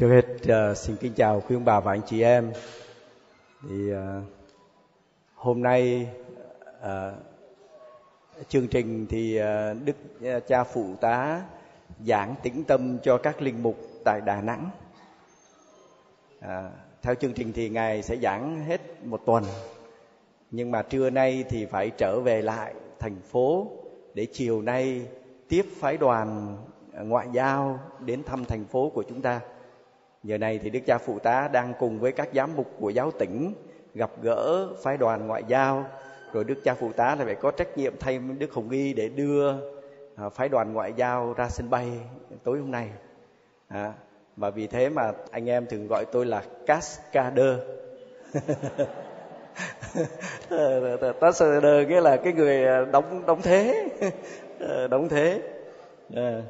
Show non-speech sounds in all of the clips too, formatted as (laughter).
Trước hết uh, xin kính chào quý ông bà và anh chị em. Thì uh, hôm nay uh, chương trình thì uh, Đức uh, cha phụ tá giảng tĩnh tâm cho các linh mục tại Đà Nẵng. À, theo chương trình thì ngài sẽ giảng hết một tuần, nhưng mà trưa nay thì phải trở về lại thành phố để chiều nay tiếp phái đoàn ngoại giao đến thăm thành phố của chúng ta. Giờ này thì Đức cha Phụ tá đang cùng với các giám mục của giáo tỉnh gặp gỡ phái đoàn ngoại giao. Rồi Đức cha Phụ tá là phải có trách nhiệm thay Đức Hồng Y để đưa à, phái đoàn ngoại giao ra sân bay tối hôm nay. À, và vì thế mà anh em thường gọi tôi là cascader. (laughs) Cascader nghĩa là cái người à, đóng đóng thế, (laughs) ờ, đóng thế. À.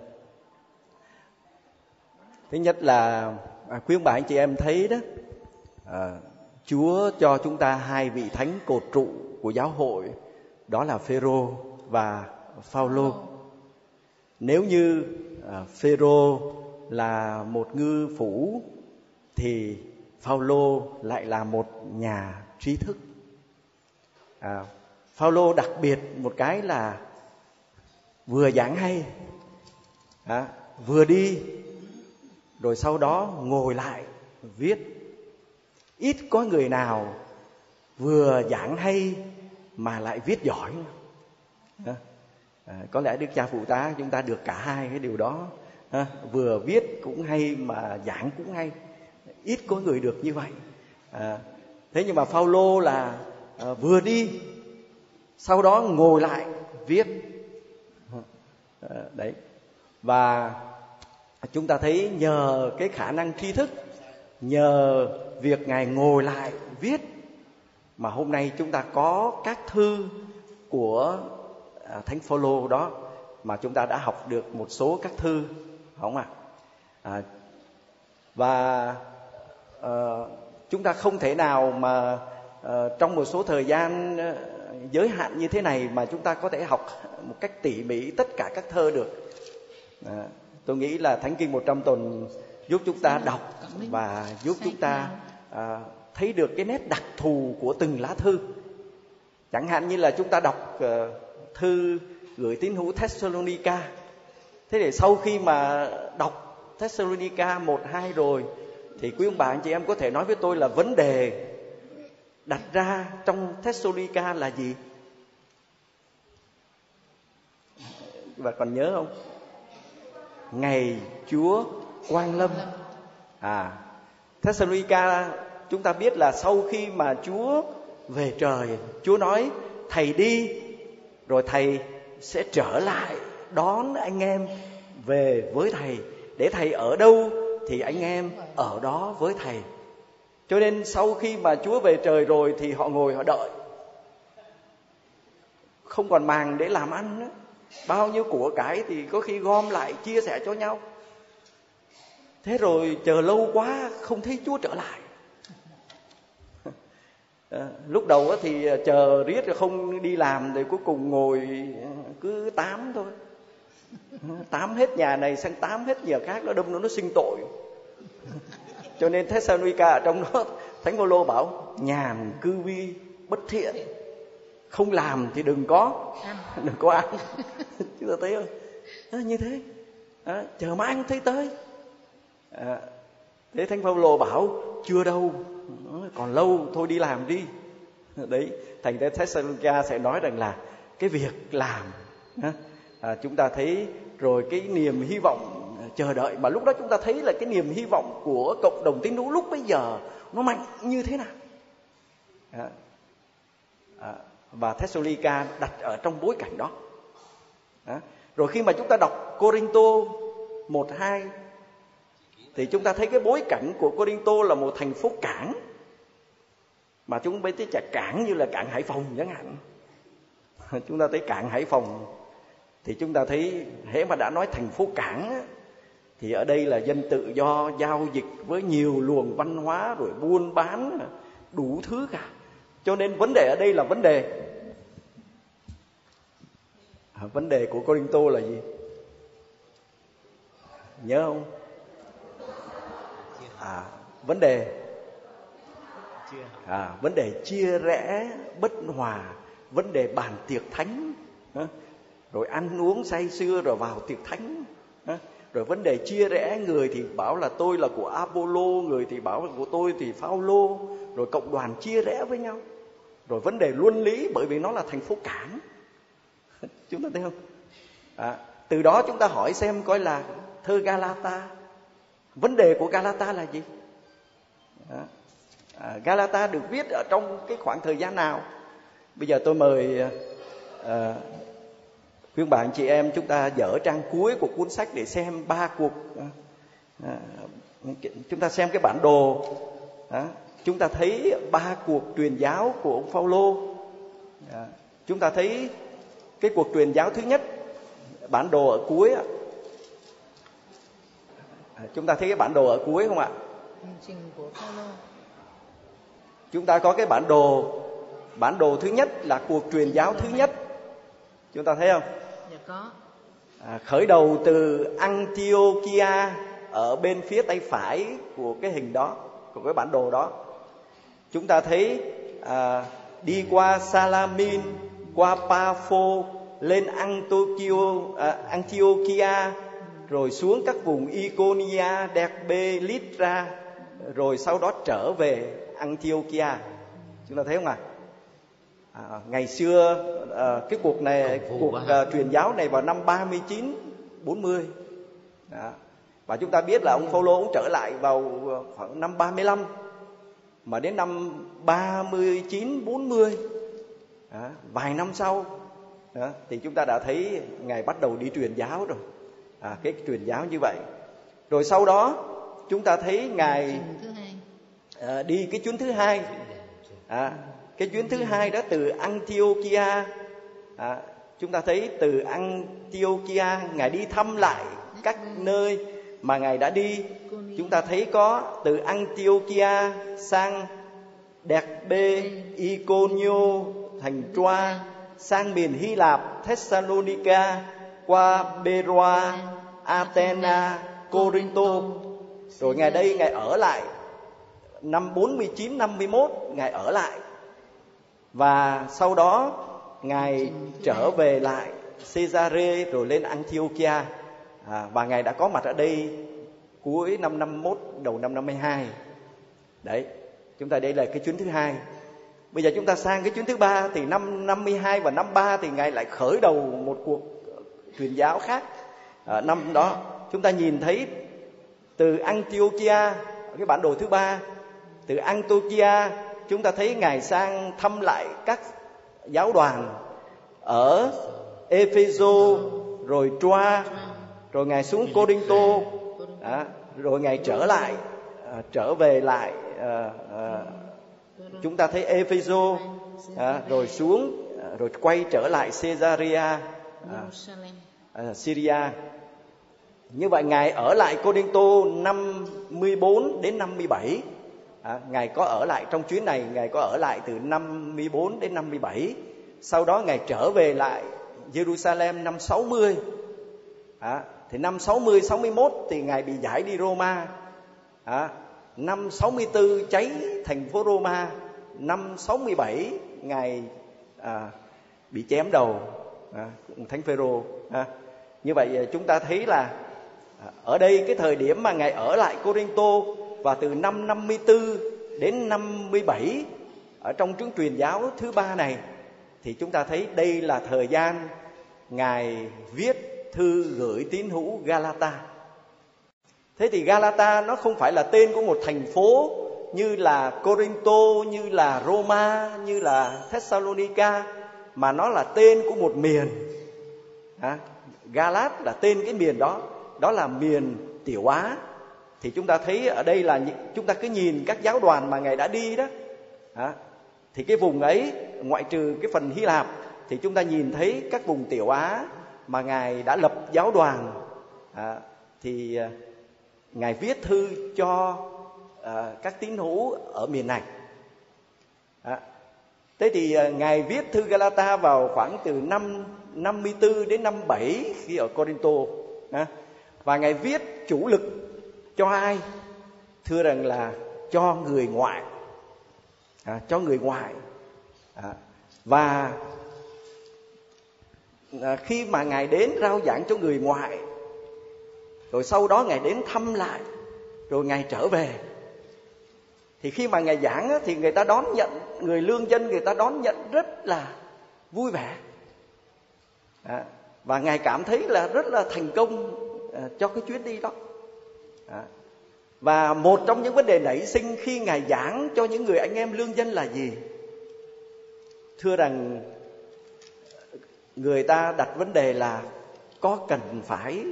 Thứ nhất là à, khuyên bạn chị em thấy đó à, Chúa cho chúng ta hai vị thánh cột trụ của giáo hội đó là Phêrô và Phaolô. Nếu như à, Phêrô là một ngư phủ thì Phaolô lại là một nhà trí thức. À, Phaolô đặc biệt một cái là vừa giảng hay, à, vừa đi rồi sau đó ngồi lại viết. Ít có người nào vừa giảng hay mà lại viết giỏi. À, có lẽ đức cha phụ tá chúng ta được cả hai cái điều đó. À, vừa viết cũng hay mà giảng cũng hay. Ít có người được như vậy. À, thế nhưng mà Phaolô là à, vừa đi sau đó ngồi lại viết. À, đấy. Và chúng ta thấy nhờ cái khả năng tri thức nhờ việc ngài ngồi lại viết mà hôm nay chúng ta có các thư của à, thánh phaolô đó mà chúng ta đã học được một số các thư không ạ à? và à, chúng ta không thể nào mà à, trong một số thời gian ờ, giới hạn như thế này mà chúng ta có thể học một cách tỉ mỉ tất cả các thơ được à, tôi nghĩ là thánh kinh 100 tuần giúp chúng ta đọc và giúp chúng ta à, thấy được cái nét đặc thù của từng lá thư. Chẳng hạn như là chúng ta đọc uh, thư gửi tín hữu Thessalonica. Thế để sau khi mà đọc Thessalonica một hai rồi thì quý ông bà anh chị em có thể nói với tôi là vấn đề đặt ra trong Thessalonica là gì? Và còn nhớ không ngày Chúa Quang Lâm. À, Thessalonica chúng ta biết là sau khi mà Chúa về trời, Chúa nói thầy đi rồi thầy sẽ trở lại đón anh em về với thầy để thầy ở đâu thì anh em ở đó với thầy. Cho nên sau khi mà Chúa về trời rồi thì họ ngồi họ đợi. Không còn màng để làm ăn nữa bao nhiêu của cái thì có khi gom lại, chia sẻ cho nhau. Thế rồi chờ lâu quá, không thấy chúa trở lại. (laughs) À, lúc đầu thì chờ riết rồi không đi làm thì cuối cùng ngồi à, cứ tám thôi. (laughs) Tám hết nhà này sang tám hết nhà khác, nó đâm nó nó sinh tội. (laughs) Cho nên Thessalonica ở trong đó, Thánh Phaolô bảo, nhàn cư vi bất thiện không làm thì đừng có. (laughs) Đừng có ăn. (laughs) Chúng ta thấy không à, như thế. À, chờ mai ăn thấy tới. À, thế thánh phaolô bảo chưa đâu. Còn lâu thôi đi làm đi. Đấy thành ra Thessalonica sẽ nói rằng là cái việc làm à, chúng ta thấy rồi cái niềm hy vọng chờ đợi. Mà lúc đó chúng ta thấy là cái niềm hy vọng của cộng đồng tín hữu lúc bây giờ nó mạnh như thế nào? À, à, và Thessalonica đặt ở trong bối cảnh đó. đó. Rồi khi mà chúng ta đọc Corinto 1 2 thì chúng ta thấy cái bối cảnh của Corinto là một thành phố cảng, mà chúng bây chả cảng như là cảng Hải Phòng chẳng hạn. (laughs) chúng ta thấy cảng Hải Phòng, thì chúng ta thấy, hễ mà đã nói thành phố cảng thì ở đây là dân tự do giao dịch với nhiều luồng văn hóa rồi buôn bán đủ thứ cả cho nên vấn đề ở đây là vấn đề. À, vấn đề của Corinto là gì? Nhớ không? À, vấn đề. À, vấn đề chia rẽ bất hòa vấn đề bàn tiệc thánh. Rồi ăn uống say sưa rồi vào tiệc thánh rồi vấn đề chia rẽ người thì bảo là tôi là của Apollo người thì bảo là của tôi thì Phaolô. Rồi cộng đoàn chia rẽ với nhau. Rồi vấn đề luân lý bởi vì nó là thành phố cảng. (laughs) Chúng ta thấy không? À, từ đó chúng ta hỏi xem coi là thơ Galata. Vấn đề của Galata là gì? À, à, Galata được viết ở trong cái khoảng thời gian nào? Bây giờ tôi mời à, à quý bạn chị em chúng ta dở trang cuối của cuốn sách để xem ba cuộc à, à chúng ta xem cái bản đồ à, chúng ta thấy ba cuộc truyền giáo của ông Phaolô. À, chúng ta thấy cái cuộc truyền giáo thứ nhất bản đồ ở cuối à, chúng ta thấy cái bản đồ ở cuối không ạ? Chúng ta có cái bản đồ bản đồ thứ nhất là cuộc truyền giáo thứ nhất. Chúng ta thấy không dạ có. À, khởi đầu từ Antiochia ở bên phía tay phải của cái hình đó của cái bản đồ đó. Chúng ta thấy à, đi qua Salamin qua Pafo lên Antiochia, à, Antiochia rồi xuống các vùng Iconia, Derbe, Lystra rồi sau đó trở về Antiochia. Chúng ta thấy không ạ? à? À, ngày xưa à, cái cuộc này cuộc à, truyền giáo này vào năm 39 40 đó. và chúng ta biết là ông Phaolô cũng trở lại vào khoảng năm 35 mà đến năm 39 40 đó, vài năm sau đó, thì chúng ta đã thấy ngài bắt đầu đi truyền giáo rồi. À, cái truyền giáo như vậy. Rồi sau đó chúng ta thấy ngài à, đi cái chuyến thứ hai. À, cái chuyến thứ hai đó từ Antiochia à, chúng ta thấy từ Antiochia ngài đi thăm lại các nơi mà ngài đã đi chúng ta thấy có từ Antiochia sang Derbe, Iconio, thành Troa sang miền Hy Lạp, Thessalonica, qua Beroa, Athena, Corinto. Rồi ngày đây ngài ở lại năm 49 51 ngài ở lại. Và sau đó ngài trở về lại Caesarea rồi lên Antiochia. À, và ngài đã có mặt ở đây cuối năm 51 đầu năm 52. Đấy, chúng ta đây là cái chuyến thứ hai Bây giờ chúng ta sang cái chuyến thứ ba thì năm 52 và năm 3 thì ngài lại khởi đầu một cuộc truyền giáo khác. À, năm đó chúng ta nhìn thấy từ Antiochia cái bản đồ thứ ba từ Antiochia chúng ta thấy ngài sang thăm lại các giáo đoàn ở Epheso rồi Troa rồi ngài xuống Corinto à, rồi ngài trở lại à, trở về lại à, à, chúng ta thấy Epheso à, rồi xuống à, rồi quay trở lại Caesarea à, à, Syria. Như vậy ngài ở lại Corinto năm 14 đến 57 à, ngài có ở lại trong chuyến này ngài có ở lại từ năm 14 đến 57 sau đó ngài trở về lại Jerusalem năm 60 à, thì năm 60 61 thì ngài bị giải đi Roma. À, năm 64 cháy thành phố Roma. Năm 67 ngài à, bị chém đầu à, thánh Phêrô. À. như vậy à, chúng ta thấy là à, ở đây cái thời điểm mà ngài ở lại Corinto và từ năm 54 đến 57 ở trong chương truyền giáo thứ ba này thì chúng ta thấy đây là thời gian ngài viết thư gửi tín hữu Galata. Thế thì Galata nó không phải là tên của một thành phố như là Corinto như là Roma như là Thessalonica mà nó là tên của một miền. À, Galat là tên cái miền đó. Đó là miền Tiểu Á thì chúng ta thấy ở đây là chúng ta cứ nhìn các giáo đoàn mà ngài đã đi đó. À, thì cái vùng ấy ngoại trừ cái phần Hy Lạp thì chúng ta nhìn thấy các vùng Tiểu Á mà ngài đã lập giáo đoàn. À, thì ngài viết thư cho à, các tín hữu ở miền này. À, thế thì à, ngài viết thư Galata vào khoảng từ năm 54 đến năm 7 khi ở Corinto. À, và ngài viết chủ lực cho ai? Thưa rằng là cho người ngoại à, cho người ngoại à, và à, khi mà ngài đến rao giảng cho người ngoại rồi sau đó ngài đến thăm lại rồi ngài trở về thì khi mà ngài giảng á, thì người ta đón nhận người lương dân người ta đón nhận rất là vui vẻ. À, và ngài cảm thấy là rất là thành công à, cho cái chuyến đi đó và một trong những vấn đề nảy sinh khi ngài giảng cho những người anh em lương dân là gì? Thưa rằng người ta đặt vấn đề là có cần phải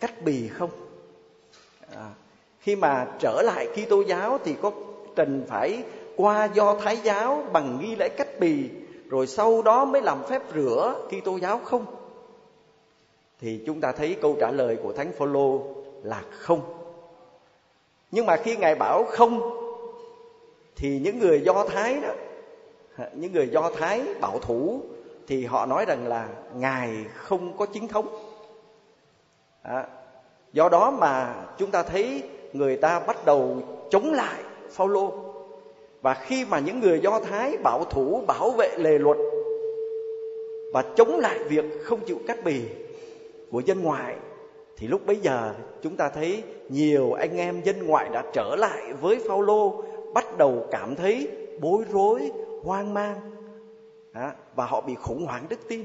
cắt bì không? À, khi mà trở lại Kitô giáo thì có cần phải qua do thái giáo bằng nghi lễ cắt bì rồi sau đó mới làm phép rửa Kitô giáo không? Thì chúng ta thấy câu trả lời của thánh Phaolô là không. Nhưng mà khi ngài bảo không thì những người do thái đó những người do thái bảo thủ thì họ nói rằng là ngài không có chính thống. À, do đó mà chúng ta thấy người ta bắt đầu chống lại Phaolô. Và khi mà những người do thái bảo thủ bảo vệ lề luật và chống lại việc không chịu cắt bì của dân ngoại thì lúc bấy giờ chúng ta thấy nhiều anh em dân ngoại đã trở lại với Phaolô bắt đầu cảm thấy bối rối hoang mang. Và họ bị khủng hoảng đức tin.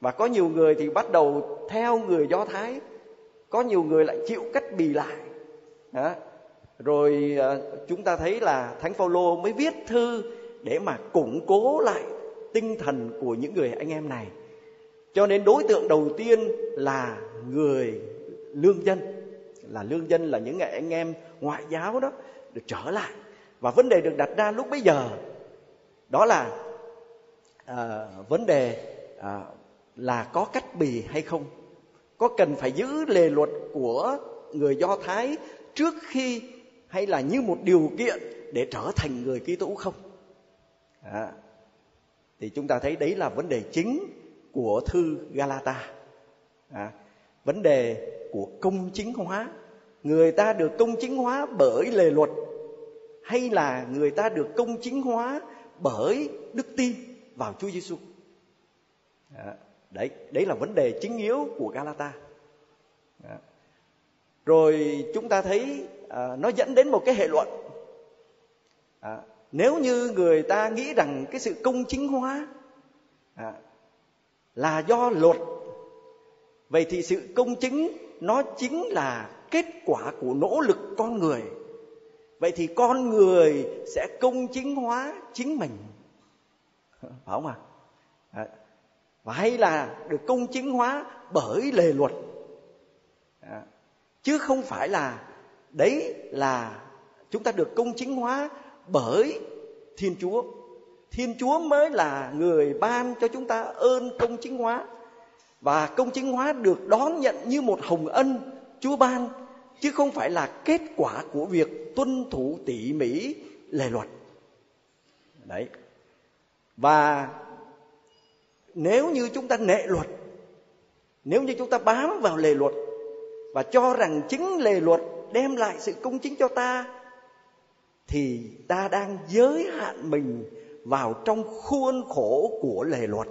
Và có nhiều người thì bắt đầu theo người do thái có nhiều người lại chịu cách bì lại. Rồi à, chúng ta thấy là thánh phaolô mới viết thư để mà củng cố lại tinh thần của những người anh em này. Cho nên đối tượng đầu tiên là người lương dân là lương dân là những anh em ngoại giáo đó được trở lại và vấn đề được đặt ra lúc bấy giờ đó là à, vấn đề à, là có cách bì hay không có cần phải giữ lề luật của người do thái trước khi hay là như một điều kiện để trở thành người Kitô không? À, thì chúng ta thấy đấy là vấn đề chính của thư Galata. À, vấn đề của công chính hóa. Người ta được công chính hóa bởi lề luật hay là người ta được công chính hóa bởi đức tin vào Chúa Giêsu. Dạ, đấy, đấy là vấn đề chính yếu của Galata. Dạ. Rồi chúng ta thấy à, nó dẫn đến một cái hệ luận à, nếu như người ta nghĩ rằng cái sự công chính hóa à, là do luật vậy thì sự công chính nó chính là kết quả của nỗ lực con người. Vậy thì con người sẽ công chính hóa chính mình. Phải không ạ? À? và hay là được công chính hóa bởi lề luật. À, chứ không phải là đấy là chúng ta được công chính hóa bởi thiên chúa. Thiên chúa mới là người ban cho chúng ta ơn công chính hóa và công chính hóa được đón nhận như một hồng ân, chúa ban, chứ không phải là kết quả của việc tuân thủ tỉ mỉ, lề luật. Đấy. Và nếu như chúng ta nệ luật, nếu như chúng ta bám vào lề luật và cho rằng chính lề luật đem lại sự công chính cho ta, thì ta đang giới hạn mình vào trong khuôn khổ của lề luật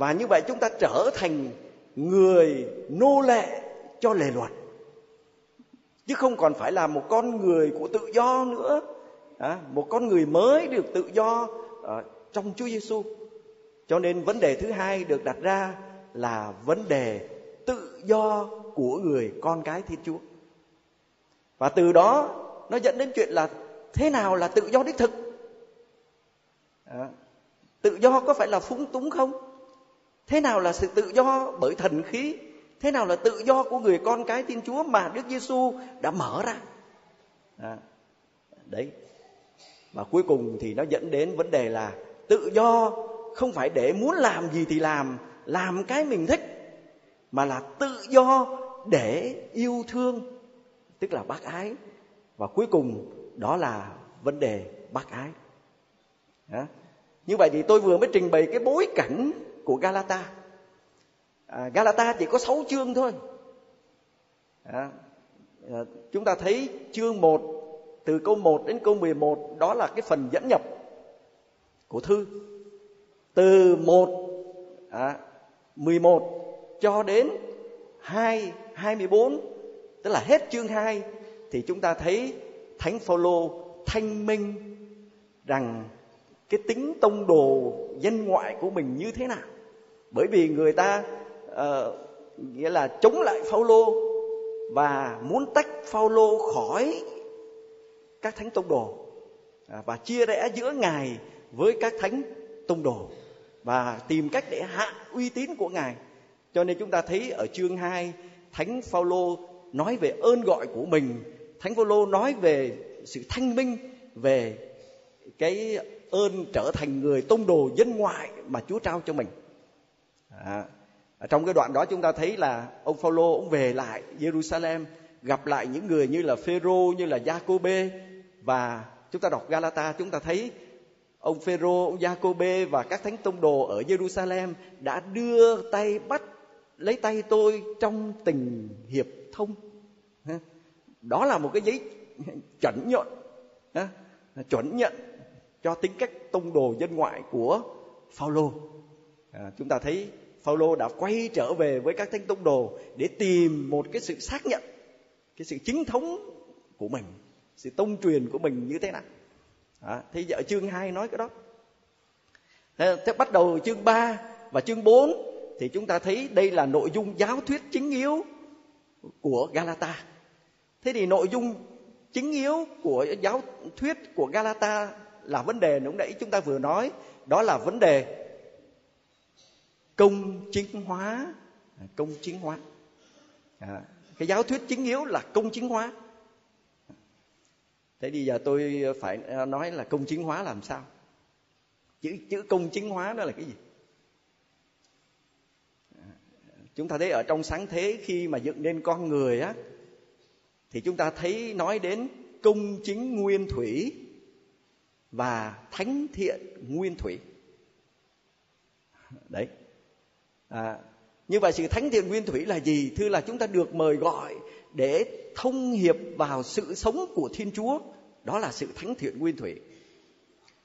và như vậy chúng ta trở thành người nô lệ cho lề luật chứ không còn phải là một con người của tự do nữa à, một con người mới được tự do à, trong Chúa Giêsu cho nên vấn đề thứ hai được đặt ra là vấn đề tự do của người con cái Thiên Chúa. Và từ đó nó dẫn đến chuyện là thế nào là tự do đích thực? À, tự do có phải là phúng túng không? Thế nào là sự tự do bởi thần khí? Thế nào là tự do của người con cái tin Chúa mà Đức Giêsu đã mở ra? À, đấy. Và cuối cùng thì nó dẫn đến vấn đề là tự do không phải để muốn làm gì thì làm, làm cái mình thích mà là tự do để yêu thương tức là bác ái và cuối cùng đó là vấn đề bác ái à. như vậy thì tôi vừa mới trình bày cái bối cảnh của Galata. À, Galata chỉ có 6 chương thôi. À, à, chúng ta thấy chương 1 từ câu 1 đến câu 11 đó là cái phần dẫn nhập của thư. Từ 1 à, 11 cho đến 2 24 tức là hết chương 2 thì chúng ta thấy Thánh Phaolô thanh minh rằng cái tính tông đồ dân ngoại của mình như thế nào? Bởi vì người ta uh, nghĩa là chống lại Phaolô và muốn tách Phaolô khỏi các thánh tông đồ à, và chia rẽ giữa ngài với các thánh tông đồ và tìm cách để hạ uy tín của ngài. Cho nên chúng ta thấy ở chương 2 thánh Phaolô nói về ơn gọi của mình thánh Phaolô nói về sự thanh minh về cái ơn trở thành người tông đồ dân ngoại mà Chúa trao cho mình. À, trong cái đoạn đó chúng ta thấy là ông Phaolô ông về lại Jerusalem gặp lại những người như là Phêrô như là Giacôbê. Và chúng ta đọc Galata chúng ta thấy ông Phêrô, ông Giacôbê và các thánh tông đồ ở Jerusalem đã đưa tay bắt lấy tay tôi trong tình hiệp thông. Đó là một cái giấy (laughs) chuẩn nhận, chuẩn nhận cho tính cách tông đồ dân ngoại của Phaolô. À, chúng ta thấy Phaolô đã quay trở về với các thánh tông đồ để tìm một cái sự xác nhận cái sự chính thống của mình, sự tông truyền của mình như thế nào. À, thế ở chương 2 nói cái đó. Thế bắt đầu chương 3 và chương 4 thì chúng ta thấy đây là nội dung giáo thuyết chính yếu của Galata. Thế thì nội dung chính yếu của giáo thuyết của Galata là vấn đề lúc nãy chúng ta vừa nói, đó là vấn đề công chính hóa, à, công chính hóa. À, cái giáo thuyết chính yếu là công chính hóa. Thế thì giờ tôi phải à, nói là công chính hóa làm sao? Chữ chữ công chính hóa đó là cái gì? À, chúng ta thấy ở trong sáng thế khi mà dựng nên con người á thì chúng ta thấy nói đến công chính nguyên thủy và thánh thiện nguyên thủy. Đấy. À, như vậy sự thánh thiện nguyên thủy là gì? Thưa là chúng ta được mời gọi để thông hiệp vào sự sống của thiên chúa. Đó là sự thánh thiện nguyên thủy.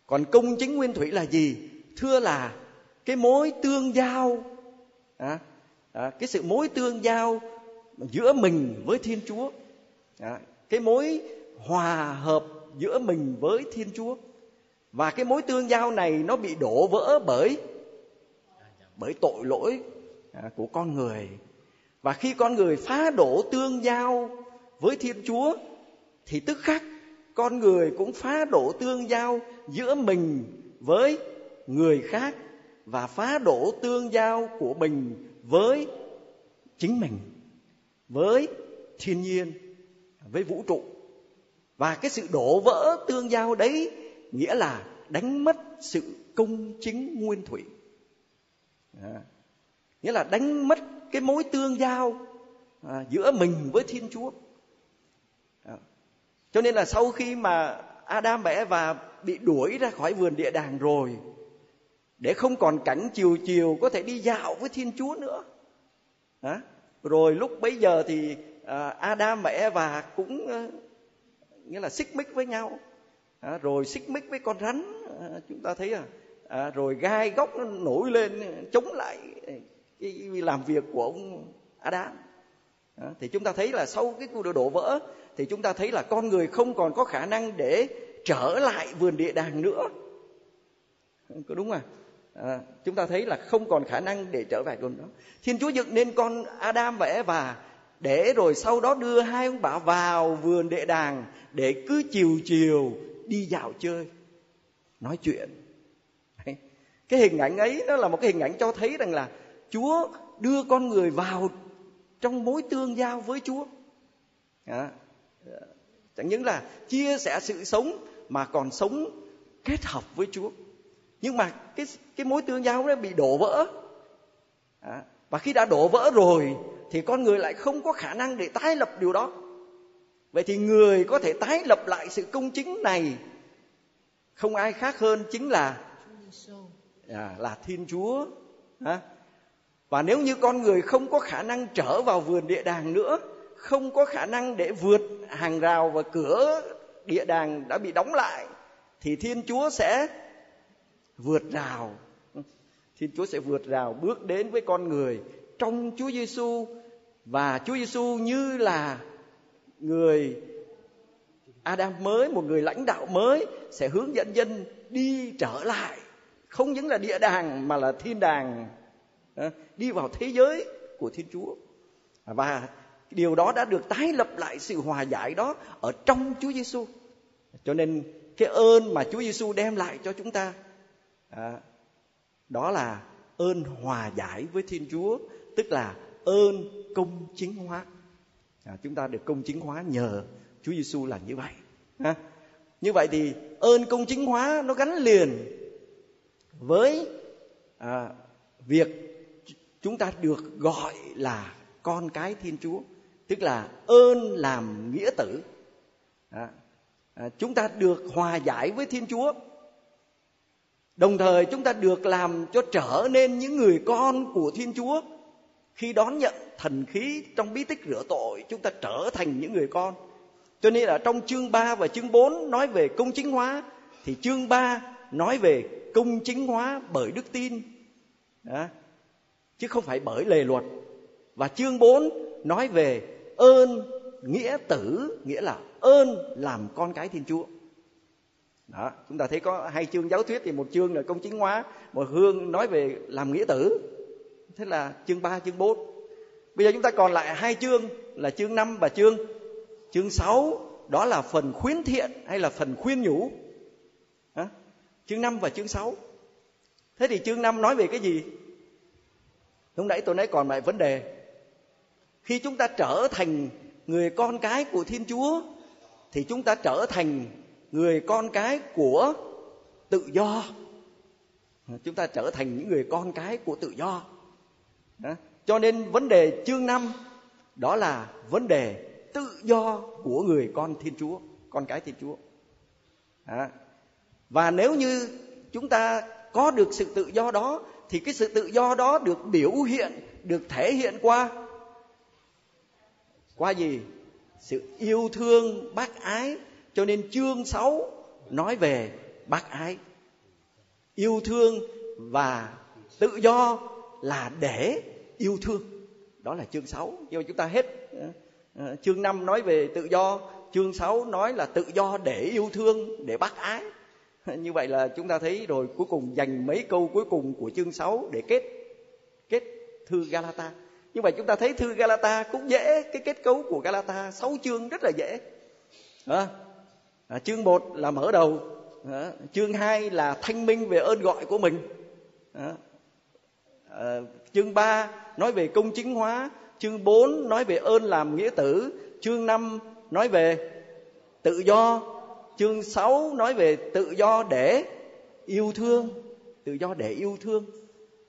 Còn công chính nguyên thủy là gì? Thưa là cái mối tương giao à, à, cái sự mối tương giao giữa mình với thiên chúa. À, cái mối hòa hợp giữa mình với thiên chúa và cái mối tương giao này nó bị đổ vỡ bởi bởi tội lỗi à, của con người. Và khi con người phá đổ tương giao với thiên chúa, thì tức khắc con người cũng phá đổ tương giao giữa mình với người khác và phá đổ tương giao của mình với chính mình, với thiên nhiên, với vũ trụ. Và cái sự đổ vỡ tương giao đấy nghĩa là đánh mất sự công chính nguyên thủy. À, nghĩa là đánh mất cái mối tương giao à, giữa mình với thiên chúa. À, cho nên là sau khi mà adam và eva bị đuổi ra khỏi vườn địa đàng rồi để không còn cảnh chiều chiều có thể đi dạo với thiên chúa nữa. À, rồi lúc bấy giờ thì à, adam và eva cũng à, nghĩa là xích mích với nhau à, rồi xích mích với con rắn à, chúng ta thấy à, à rồi gai góc nó nổi lên chống lại cái làm việc của ông adam. À, thì chúng ta thấy là sau cái cuộc đổ vỡ thì chúng ta thấy là con người không còn có khả năng để trở lại vườn địa đàng nữa. Có đúng không à, chúng ta thấy là không còn khả năng để trở về vườn đó. Thiên chúa dựng nên con adam và eva để rồi sau đó đưa hai ông bà vào vườn địa đàng để cứ chiều chiều đi dạo chơi nói chuyện. Cái hình ảnh ấy nó là một cái hình ảnh cho thấy rằng là chúa đưa con người vào trong mối tương giao với chúa. À, chẳng những là chia sẻ sự sống mà còn sống kết hợp với chúa. Nhưng mà cái cái mối tương giao đó bị đổ vỡ. À, và khi đã đổ vỡ rồi thì con người lại không có khả năng để tái lập điều đó vậy thì người có thể tái lập lại sự công chính này không ai khác hơn chính là à, là thiên chúa à, và nếu như con người không có khả năng trở vào vườn địa đàng nữa không có khả năng để vượt hàng rào và cửa địa đàng đã bị đóng lại thì thiên chúa sẽ vượt rào. Thiên chúa sẽ vượt rào bước đến với con người trong chúa giêsu và chúa giêsu như là người Adam mới một người lãnh đạo mới sẽ hướng dẫn dân đi trở lại. Không những là địa đàng mà là thiên đàng ờ, đi vào thế giới của Thiên Chúa. Và điều đó đã được tái lập lại sự hòa giải đó ở trong Chúa Giêsu cho nên cái ơn mà Chúa Giêsu đem lại cho chúng ta à, đó là ơn hòa giải với Thiên Chúa tức là ơn công chính hóa à, chúng ta được công chính hóa nhờ Chúa Giêsu là như vậy. Ha. như vậy thì ơn công chính hóa nó gắn liền với à, việc chúng ta được gọi là con cái Thiên Chúa tức là ơn làm nghĩa tử. À, à, chúng ta được hòa giải với Thiên Chúa. Đồng thời chúng ta được làm cho trở nên những người con của Thiên Chúa khi đón nhận thần khí trong bí tích rửa tội, chúng ta trở thành những người con. Cho nên là trong chương 3 và chương 4 nói về công chính hóa, thì chương 3 nói về công chính hóa bởi đức tin. Đó. chứ không phải bởi lề luật. Và chương 4 nói về ơn nghĩa tử, nghĩa là ơn làm con cái thiên chúa. Đó, chúng ta thấy có hai chương giáo thuyết thì một chương là công chính hóa, một hương nói về làm nghĩa tử thế là chương 3, chương 4 bây giờ chúng ta còn lại hai chương là chương 5 và chương chương 6 đó là phần khuyến thiện hay là phần khuyên nhủ? Hả? chương 5 và chương 6 thế thì chương 5 nói về cái gì? Lúc nãy tôi nói còn lại vấn đề. Khi chúng ta trở thành người con cái của thiên chúa thì chúng ta trở thành người con cái của tự do. Chúng ta trở thành những người con cái của tự do cho nên vấn đề chương 5 đó là vấn đề tự do của người con thiên chúa, con cái thiên chúa. Và nếu như chúng ta có được sự tự do đó, thì cái sự tự do đó được biểu hiện, được thể hiện qua qua gì? Sự yêu thương bác ái. Cho nên chương 6 nói về bác ái. Yêu thương và tự do là để yêu thương. Đó là chương 6 nhưng mà chúng ta hết ờ, ờ, chương 5 nói về tự do chương 6 nói là tự do để yêu thương để bác ái. (laughs) Như vậy là chúng ta thấy rồi cuối cùng dành mấy câu cuối cùng của chương 6 để kết kết thư Galata. Như vậy chúng ta thấy thư Galata cũng dễ cái kết cấu của Galata 6 chương rất là dễ. À, à, chương 1 là mở đầu à, chương 2 là thanh minh về ơn gọi của mình. À, à, chương 3 nói về công chính hóa chương 4 nói về ơn làm nghĩa tử chương 5 nói về tự do chương 6 nói về tự do để yêu thương tự do để yêu thương.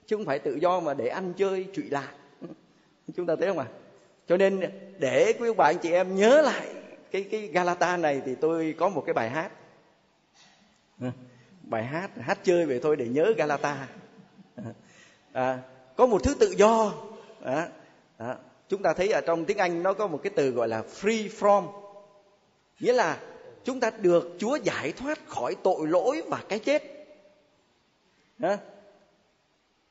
Chứ không phải tự do mà để ăn chơi trụy lạc. (laughs) Chúng ta thấy không ạ? À? cho nên để quý bạn chị em nhớ lại cái cái Galata này thì tôi có một cái bài hát. Bài hát hát chơi về thôi để nhớ Galata à, có một thứ tự do à, à, chúng ta thấy ở trong tiếng Anh nó có một cái từ gọi là free from nghĩa là chúng ta được Chúa giải thoát khỏi tội lỗi và cái chết. à,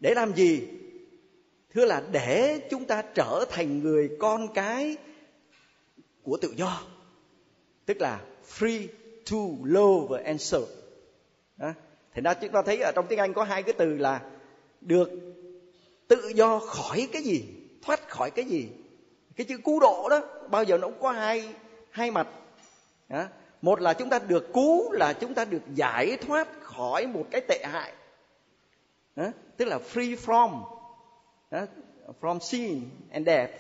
Để làm gì? Thưa là để chúng ta trở thành người con cái của tự do. Tức là free to love and serve. Đó. Thì ra chúng ta thấy ở trong tiếng Anh có hai cái từ là được tự do khỏi cái gì, thoát khỏi cái gì. Cái chữ cứu độ đó bao giờ nó cũng có hai hai mặt. à, một là chúng ta được cứu là chúng ta được giải thoát khỏi một cái tệ hại. À, tức là free from. À, from sin and death.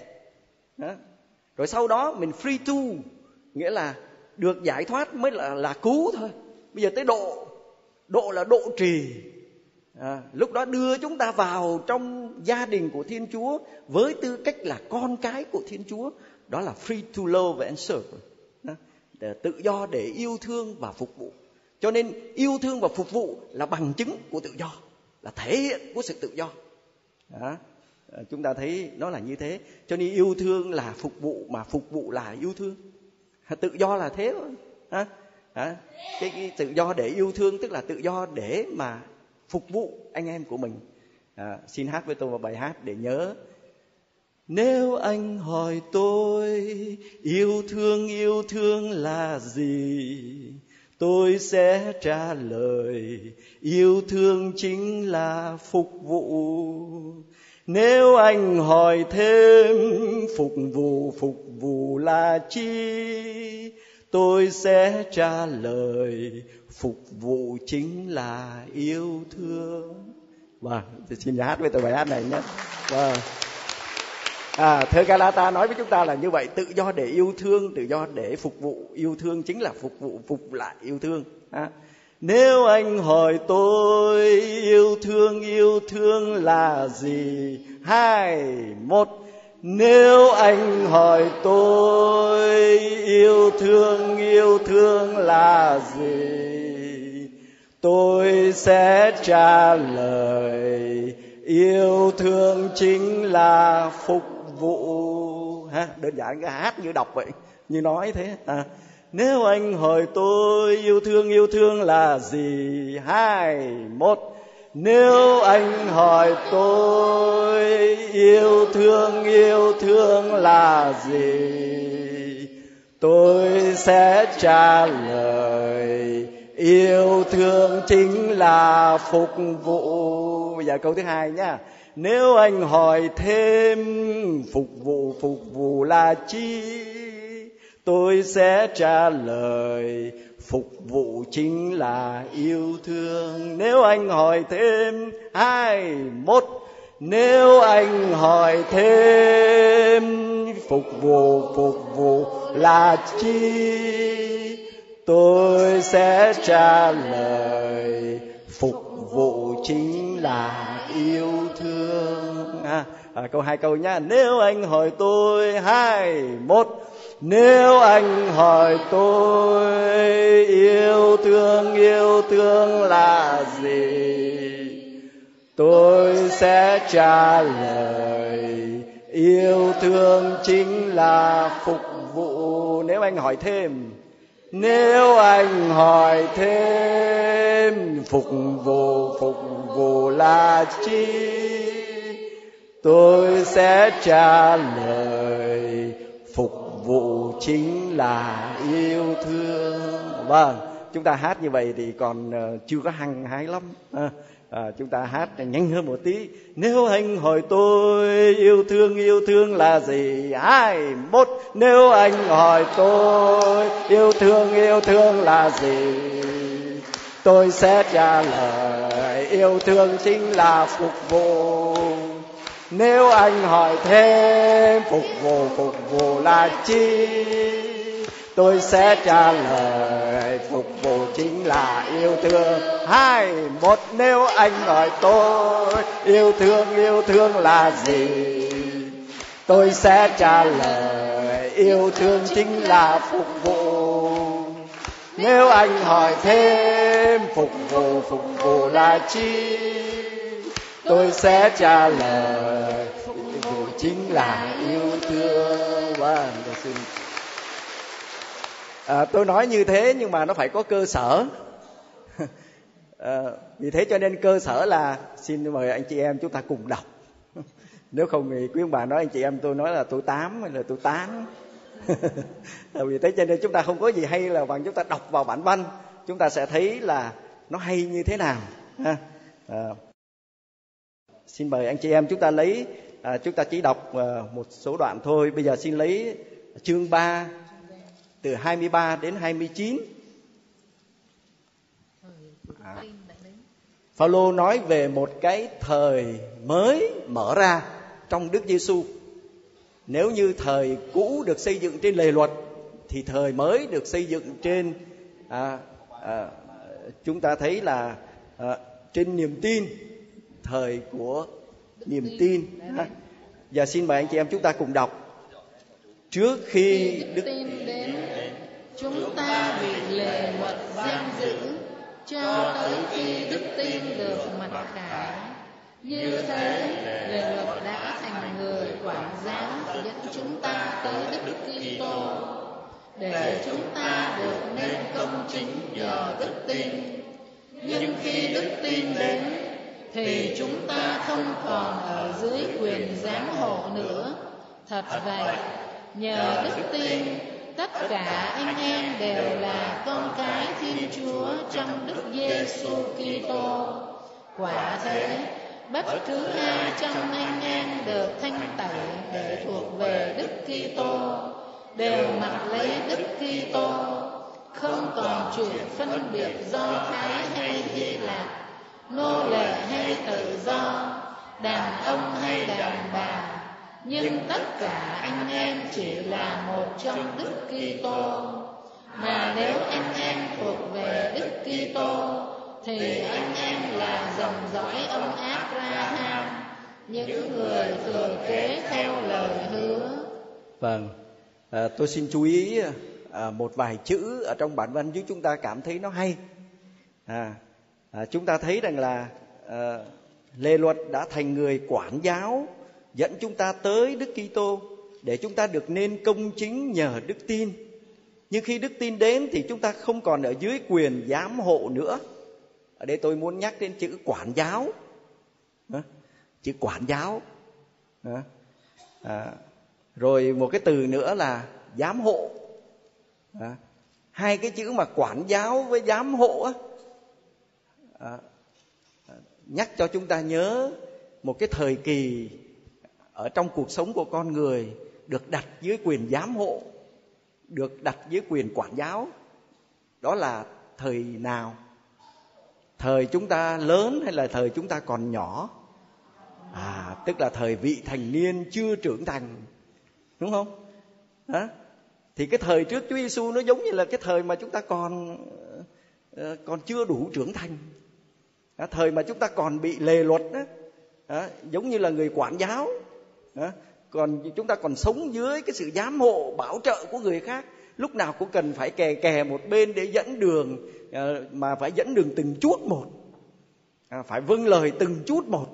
À, rồi sau đó mình free to nghĩa là được giải thoát mới là là cứu thôi. Bây giờ tới độ. Độ là độ trì à, lúc đó đưa chúng ta vào trong gia đình của thiên chúa với tư cách là con cái của thiên chúa đó là free to love and serve. À, để tự do để yêu thương và phục vụ. Cho nên yêu thương và phục vụ là bằng chứng của tự do là thể hiện của sự tự do. À, à chúng ta thấy nó là như thế. Cho nên yêu thương là phục vụ mà phục vụ là yêu thương. À, tự do là thế thôi. À, à, cái, cái tự do để yêu thương tức là tự do để mà phục vụ anh em của mình. À, xin hát với tôi một bài hát để nhớ. Nếu anh hỏi tôi yêu thương yêu thương là gì? Tôi sẽ trả lời yêu thương chính là phục vụ. Nếu anh hỏi thêm phục vụ phục vụ là chi? Tôi sẽ trả lời phục vụ chính là yêu thương. Vâng xin hát với tôi bài hát này nhé. Wow. à, thơ Galata nói với chúng ta là như vậy tự do để yêu thương tự do để phục vụ. Yêu thương chính là phục vụ phục lại yêu thương. À. nếu anh hỏi tôi yêu thương yêu thương là gì? Hai một nếu anh hỏi tôi yêu thương yêu thương là gì, tôi sẽ trả lời. Yêu thương chính là phục vụ. Ha, đơn giản, cái hát như đọc vậy, như nói thế. À. nếu anh hỏi tôi yêu thương yêu thương là gì? Hai, một nếu anh hỏi tôi yêu thương yêu thương là gì, tôi sẽ trả lời, yêu thương chính là phục vụ. Bây giờ câu thứ hai nhá. Nếu anh hỏi thêm, phục vụ phục vụ là chi, tôi sẽ trả lời phục vụ chính là yêu thương. Nếu anh hỏi thêm hai một. Nếu anh hỏi thêm phục vụ phục vụ là chi? Tôi sẽ trả lời phục vụ chính là yêu thương. À, à, câu hai câu nhá. Nếu anh hỏi tôi hai một nếu anh hỏi tôi yêu thương yêu thương là gì, tôi sẽ trả lời. Yêu thương chính là phục vụ. Nếu anh hỏi thêm, nếu anh hỏi thêm, phục vụ phục vụ là chi? Tôi sẽ trả lời, phục vụ chính là yêu thương. Vâng chúng ta hát như vậy thì còn ờ, chưa có hăng hái lắm. À, à, chúng ta hát nhanh hơn một tí. Nếu anh hỏi tôi yêu thương yêu thương là gì? Hai một nếu anh hỏi tôi yêu thương yêu thương là gì? Tôi sẽ trả lời yêu thương chính là phục vụ nếu anh hỏi thêm, phục vụ phục vụ là chi? Tôi sẽ trả lời, phục vụ chính là yêu thương. Hai, một, nếu anh hỏi tôi, yêu thương yêu thương là gì? Tôi sẽ trả lời, yêu thương chính là phục vụ. Nếu anh hỏi thêm, phục vụ phục vụ là chi? Tôi sẽ trả lời. Phục vụ chính là yêu thương. Xin à, tôi nói như thế nhưng mà nó phải có cơ sở. (laughs) À, vì thế cho nên cơ sở là xin mời anh chị em chúng ta cùng đọc. (laughs) Nếu không thì quý ông bà nói anh chị em tôi nói là tôi tám hay là tôi tán. (laughs) À, vì thế cho nên chúng ta không có gì hay là bằng chúng ta đọc vào bản văn chúng ta sẽ thấy là nó hay như thế nào ha. À, xin mời anh chị em chúng ta lấy à, chúng ta chỉ đọc à, một số đoạn thôi bây giờ xin lấy chương 3 từ 23 đến 29 à. Phaolô nói về một cái thời mới mở ra trong Đức Giêsu. Nếu như thời cũ được xây dựng trên lề luật thì thời mới được xây dựng trên à, à, chúng ta thấy là à, trên niềm tin thời của niềm tin ha. Và xin mời anh chị em chúng ta cùng đọc. Trước khi Đức tin đến, chúng ta bị lề luật giam giữ cho tới khi đức tin được mặc khải. như thế lề luật đã thành người quản giáo dẫn chúng ta tới đức Kitô để chúng ta được nên công chính nhờ đức tin nhưng khi đức tin đến thì chúng ta không còn ở dưới quyền giám hộ nữa. Thật vậy nhờ đức tin tất cả anh em đều là con cái Thiên Chúa trong Đức Giêsu Kitô. Quả thế, bất cứ ai trong anh em được thanh tẩy để thuộc về Đức Kitô. Đều mặc lấy Đức Kitô, không còn chuyện phân biệt do Thái hay Hy Lạp, nô lệ hay tự do, đàn ông hay đàn bà, nhưng tất cả anh em chỉ là một trong Đức Kitô. Mà nếu anh em thuộc về Đức Kitô thì anh em là dòng dõi ông Abraham, những người thừa kế theo lời hứa. Vâng, à, tôi xin chú ý à, một vài chữ ở trong bản văn chứ chúng ta cảm thấy nó hay. À, à, chúng ta thấy rằng là ờ, à, lề luật đã thành người quản giáo dẫn chúng ta tới Đức Kitô để chúng ta được nên công chính nhờ đức tin. Nhưng khi đức tin đến thì chúng ta không còn ở dưới quyền giám hộ nữa. Ở đây tôi muốn nhắc đến chữ quản giáo. Chữ quản giáo. À, rồi một cái từ nữa là giám hộ. À, hai cái chữ mà quản giáo với giám hộ á, à, nhắc cho chúng ta nhớ một cái thời kỳ ở trong cuộc sống của con người được đặt dưới quyền giám hộ được đặt dưới quyền quản giáo. Đó là thời nào? Thời chúng ta lớn hay là thời chúng ta còn nhỏ? À tức là thời vị thành niên chưa trưởng thành đúng không? Đó thì cái thời trước Chúa Giêsu nó giống như là cái thời mà chúng ta còn ờ, còn chưa đủ trưởng thành đó, thời mà chúng ta còn bị lề luật đó, đó giống như là người quản giáo còn chúng ta còn sống dưới cái sự giám hộ bảo trợ của người khác lúc nào cũng cần phải kè kè một bên để dẫn đường ờ, mà phải dẫn đường từng chút một. À, phải vâng lời từng chút một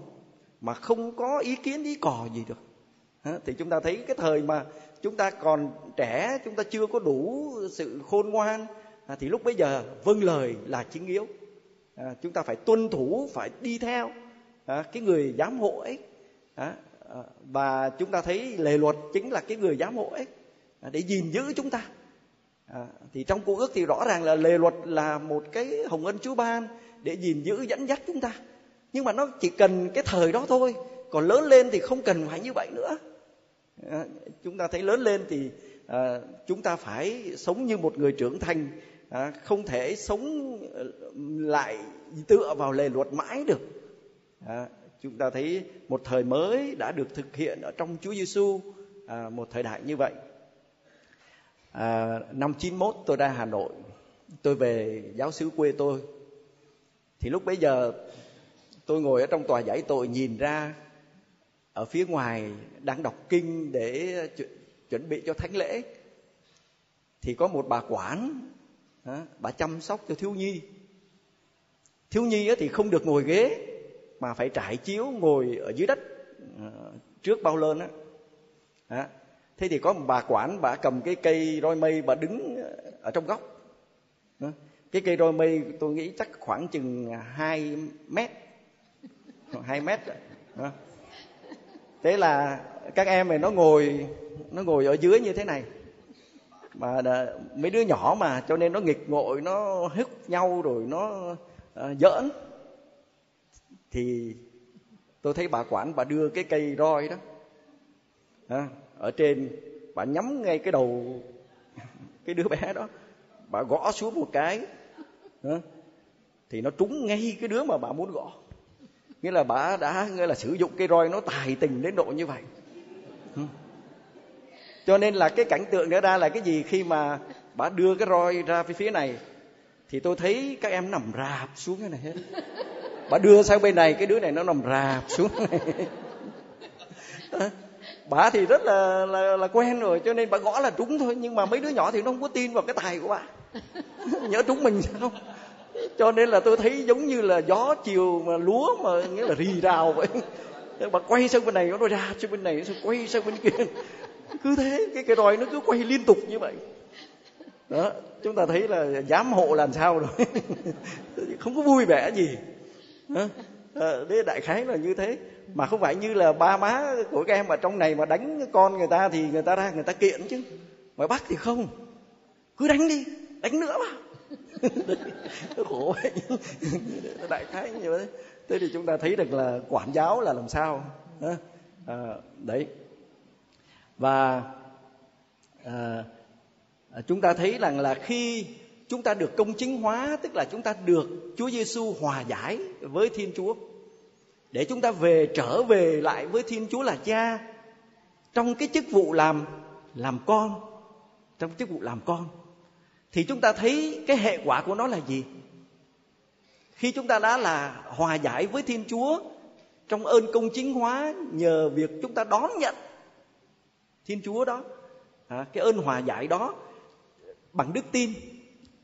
mà không có ý kiến ý cò gì được. Thì chúng ta thấy cái thời mà chúng ta còn trẻ chúng ta chưa có đủ sự khôn ngoan à, thì lúc bấy giờ vâng lời là chính yếu à, chúng ta phải tuân thủ phải đi theo à, cái người giám hộ ấy. À, à, và chúng ta thấy lề luật chính là cái người giám hộ ấy à, để gìn giữ chúng ta. À, thì trong cuộc ước thì rõ ràng là lề luật là một cái hồng ân chúa ban để gìn giữ dẫn dắt chúng ta. Nhưng mà nó chỉ cần cái thời đó thôi còn lớn lên thì không cần phải như vậy nữa. À, chúng ta thấy lớn lên thì à, chúng ta phải sống như một người trưởng thành à, không thể sống ờ, lại tựa vào lề luật mãi được à, chúng ta thấy một thời mới đã được thực hiện ở trong Chúa Giêsu à, một thời đại như vậy. À, năm 91 tôi ra Hà Nội, tôi về giáo xứ quê tôi. Thì lúc bấy giờ tôi ngồi ở trong tòa giải tội nhìn ra ở phía ngoài đang đọc kinh để chuẩn bị cho thánh lễ thì có một bà quản bà chăm sóc cho thiếu nhi. Thiếu nhi thì không được ngồi ghế, mà phải trải chiếu ngồi ở dưới đất ờ, trước bao lơn á. Đó. thế thì có một bà quản, bà cầm cái cây roi mây, bà đứng ở trong góc. Đó. cái cây roi mây tôi nghĩ chắc khoảng chừng 2 mét. 2 mét đó. thế là các em này nó ngồi nó ngồi ở dưới như thế này mà mấy đứa nhỏ mà cho nên nó nghịch ngội nó hức nhau rồi nó uh, giỡn thì tôi thấy bà quản bà đưa cái cây roi đó à, ở trên bà nhắm ngay cái đầu (laughs) cái đứa bé đó bà gõ xuống một cái à, thì nó trúng ngay cái đứa mà bà muốn gõ nghĩa là bà đã nghĩa là sử dụng cây roi nó tài tình đến độ như vậy cho nên là cái cảnh tượng nữa ra là cái gì khi mà bà đưa cái roi ra phía phía này thì tôi thấy các em nằm rạp xuống cái này hết bà đưa sang bên này cái đứa này nó nằm rạp xuống này bà thì rất là, là là quen rồi cho nên bà gõ là trúng thôi nhưng mà mấy đứa nhỏ thì nó không có tin vào cái tài của bà nhớ trúng mình sao cho nên là tôi thấy giống như là gió chiều mà lúa mà nghĩa là rì rào vậy bà quay sang bên này nó ra sang bên này nó quay sang bên kia cứ thế cái cái roi nó cứ quay liên tục như vậy. Đó chúng ta thấy là giám hộ làm sao rồi. (laughs) Không có vui vẻ gì. Đó. Đấy ờ, đại khái là như thế. Mà không phải như là ba má của các em mà trong này mà đánh con người ta thì người ta ra người ta kiện chứ. Mà bắt thì không. Cứ đánh đi đánh nữa mà. (laughs) Khổ vậy. (laughs) Đại khái như vậy. Thế thì chúng ta thấy được là quản giáo là làm sao. À, đấy và à, chúng ta thấy rằng là khi chúng ta được công chính hóa tức là chúng ta được Chúa Giêsu hòa giải với Thiên Chúa để chúng ta về trở về lại với Thiên Chúa là Cha trong cái chức vụ làm làm con trong chức vụ làm con thì chúng ta thấy cái hệ quả của nó là gì? Khi chúng ta đã là hòa giải với thiên chúa trong ơn công chính hóa nhờ việc chúng ta đón nhận thiên chúa đó. À, cái ơn hòa giải đó bằng đức tin.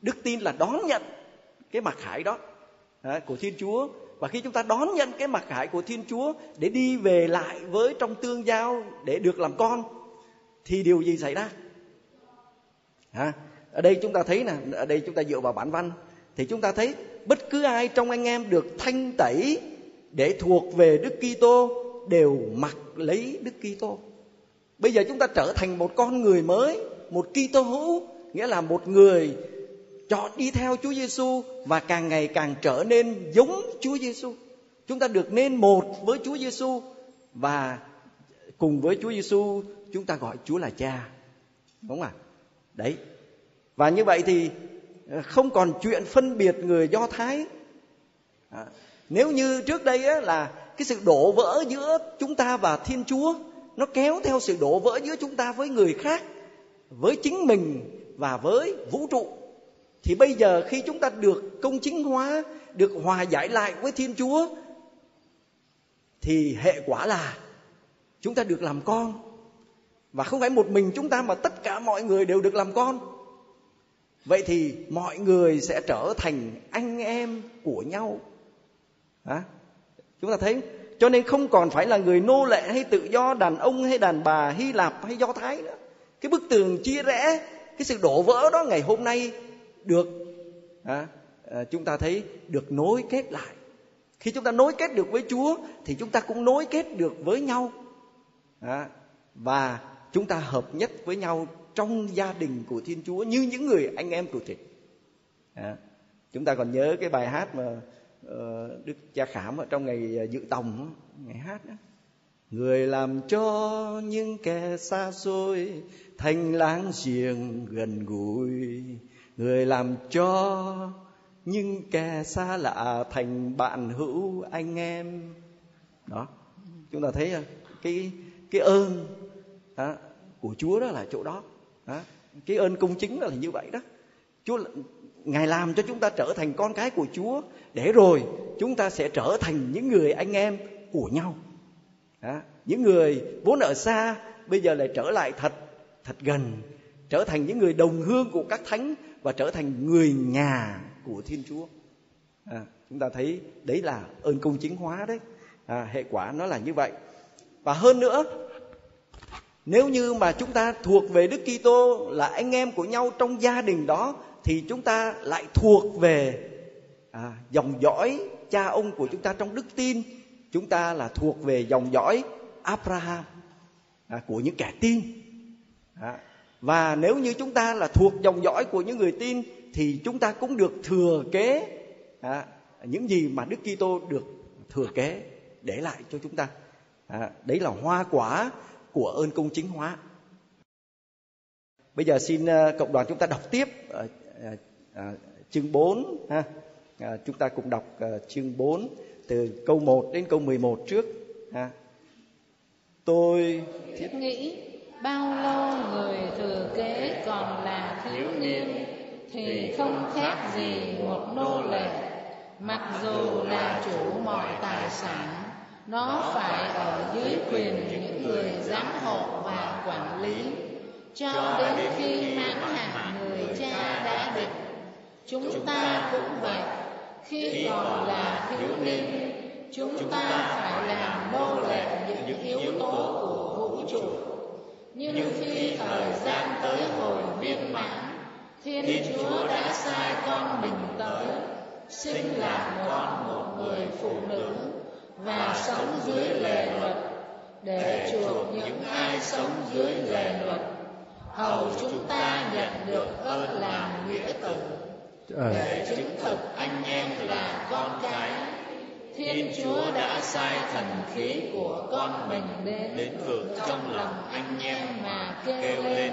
Đức tin là đón nhận cái mặc khải đó à, của thiên chúa. Và khi chúng ta đón nhận cái mặc khải của thiên chúa để đi về lại với trong tương giao để được làm con thì điều gì xảy ra? À, ở đây chúng ta thấy nè ở đây chúng ta dựa vào bản văn thì chúng ta thấy bất cứ ai trong anh em được thanh tẩy để thuộc về Đức Kitô đều mặc lấy Đức Kitô. Bây giờ chúng ta trở thành một con người mới, một Kitô hữu, nghĩa là một người chọn đi theo Chúa Giêsu và càng ngày càng trở nên giống Chúa Giêsu. Chúng ta được nên một với Chúa Giêsu và cùng với Chúa Giêsu chúng ta gọi Chúa là Cha. Đúng không ạ? Đấy, và như vậy thì ờ, không còn chuyện phân biệt người do thái à, nếu như trước đây á, là cái sự đổ vỡ giữa chúng ta và thiên chúa nó kéo theo sự đổ vỡ giữa chúng ta với người khác với chính mình và với vũ trụ. Thì bây giờ khi chúng ta được công chính hóa được hòa giải lại với thiên chúa thì hệ quả là chúng ta được làm con. Và không phải một mình chúng ta mà tất cả mọi người đều được làm con. Vậy thì mọi người sẽ trở thành anh em của nhau. À, chúng ta thấy cho nên không còn phải là người nô lệ hay tự do đàn ông hay đàn bà hy lạp hay do thái nữa cái bức tường chia rẽ cái sự đổ vỡ đó ngày hôm nay được à, à, chúng ta thấy được nối kết lại khi chúng ta nối kết được với chúa thì chúng ta cũng nối kết được với nhau à, và chúng ta hợp nhất với nhau trong gia đình của Thiên Chúa như những người anh em của thịt. À, chúng ta còn nhớ cái bài hát mà uh, Ờ, Đức Cha Khảm ở trong ngày ờ, dự tòng ngày hát đó. Người làm cho những kẻ xa xôi thành láng giềng gần gũi. Người làm cho những kẻ xa lạ thành bạn hữu anh em. Đó, chúng ta thấy ờ, cái cái ơn đó, của Chúa đó là chỗ đó đó. cái ơn công chính là như vậy đó chúa ngài làm cho chúng ta trở thành con cái của chúa. Để rồi chúng ta sẽ trở thành những người anh em của nhau. Đó. những người vốn ở xa bây giờ lại trở lại thật thật gần. Trở thành những người đồng hương của các thánh và trở thành người nhà của thiên chúa. À, chúng ta thấy đấy là ơn công chính hóa đấy. À, hệ quả nó là như vậy. Và hơn nữa nếu như mà chúng ta thuộc về Đức Kitô là anh em của nhau trong gia đình đó thì chúng ta lại thuộc về à, dòng dõi cha ông của chúng ta trong đức tin. Chúng ta là thuộc về dòng dõi Abraham à, của những kẻ tin. À, và nếu như chúng ta là thuộc dòng dõi của những người tin thì chúng ta cũng được thừa kế à, những gì mà Đức Kitô được thừa kế để lại cho chúng ta. À, đấy là hoa quả của ơn công chính hóa. Bây giờ xin ờ, cộng đoàn chúng ta đọc tiếp ờ, ờ, chương 4 ha. chúng ta cùng đọc chương 4 từ câu 1 đến câu 11 trước ha. Tôi thiết nghĩ bao lâu người thừa kế còn là thiếu niên thì không khác gì một nô lệ mặc dù là chủ mọi tài sản nó phải ở dưới quyền những người giám hộ và quản lý cho đến khi mãn hạn người cha đã định. Chúng ta cũng vậy. Khi còn là thiếu niên chúng ta phải làm nô lệ những yếu tố của vũ trụ. nhưng khi thời gian tới hồi viên mãn thiên chúa đã sai con mình tới sinh làm con một người phụ nữ và sống dưới lề luật. để chuộc những ai sống dưới lề luật hầu chúng ta nhận được ơn làm nghĩa tử. Để chứng thực anh em là con cái. Thiên Chúa đã sai thần khí của con mình đến, đến vượt trong lòng anh em mà kêu lên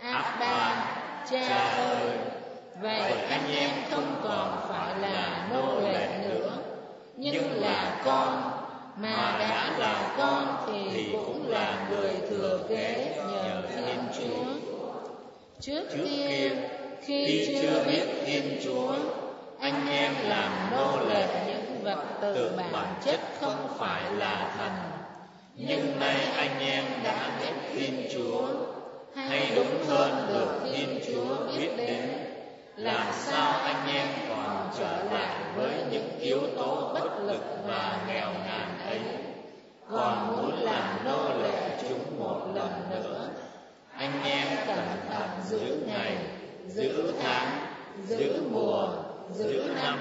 Abba, cha ơi. Vậy anh em không còn phải là nô lệ nữa Nhưng là con Mà đã là con thì cũng là người thừa kế nhờ Thiên Chúa. Trước kia khi chưa biết Thiên Chúa Anh em làm nô lệ những vật từ bản chất không phải là thần. Nhưng nay anh em đã biết Thiên Chúa. Hay đúng hơn được Thiên Chúa biết đến làm sao anh em còn trở lại với những yếu tố bất lực và nghèo nàn ấy? Còn muốn làm nô lệ chúng một lần nữa, anh em cẩn thận giữ ngày, giữ tháng, giữ mùa, giữ năm.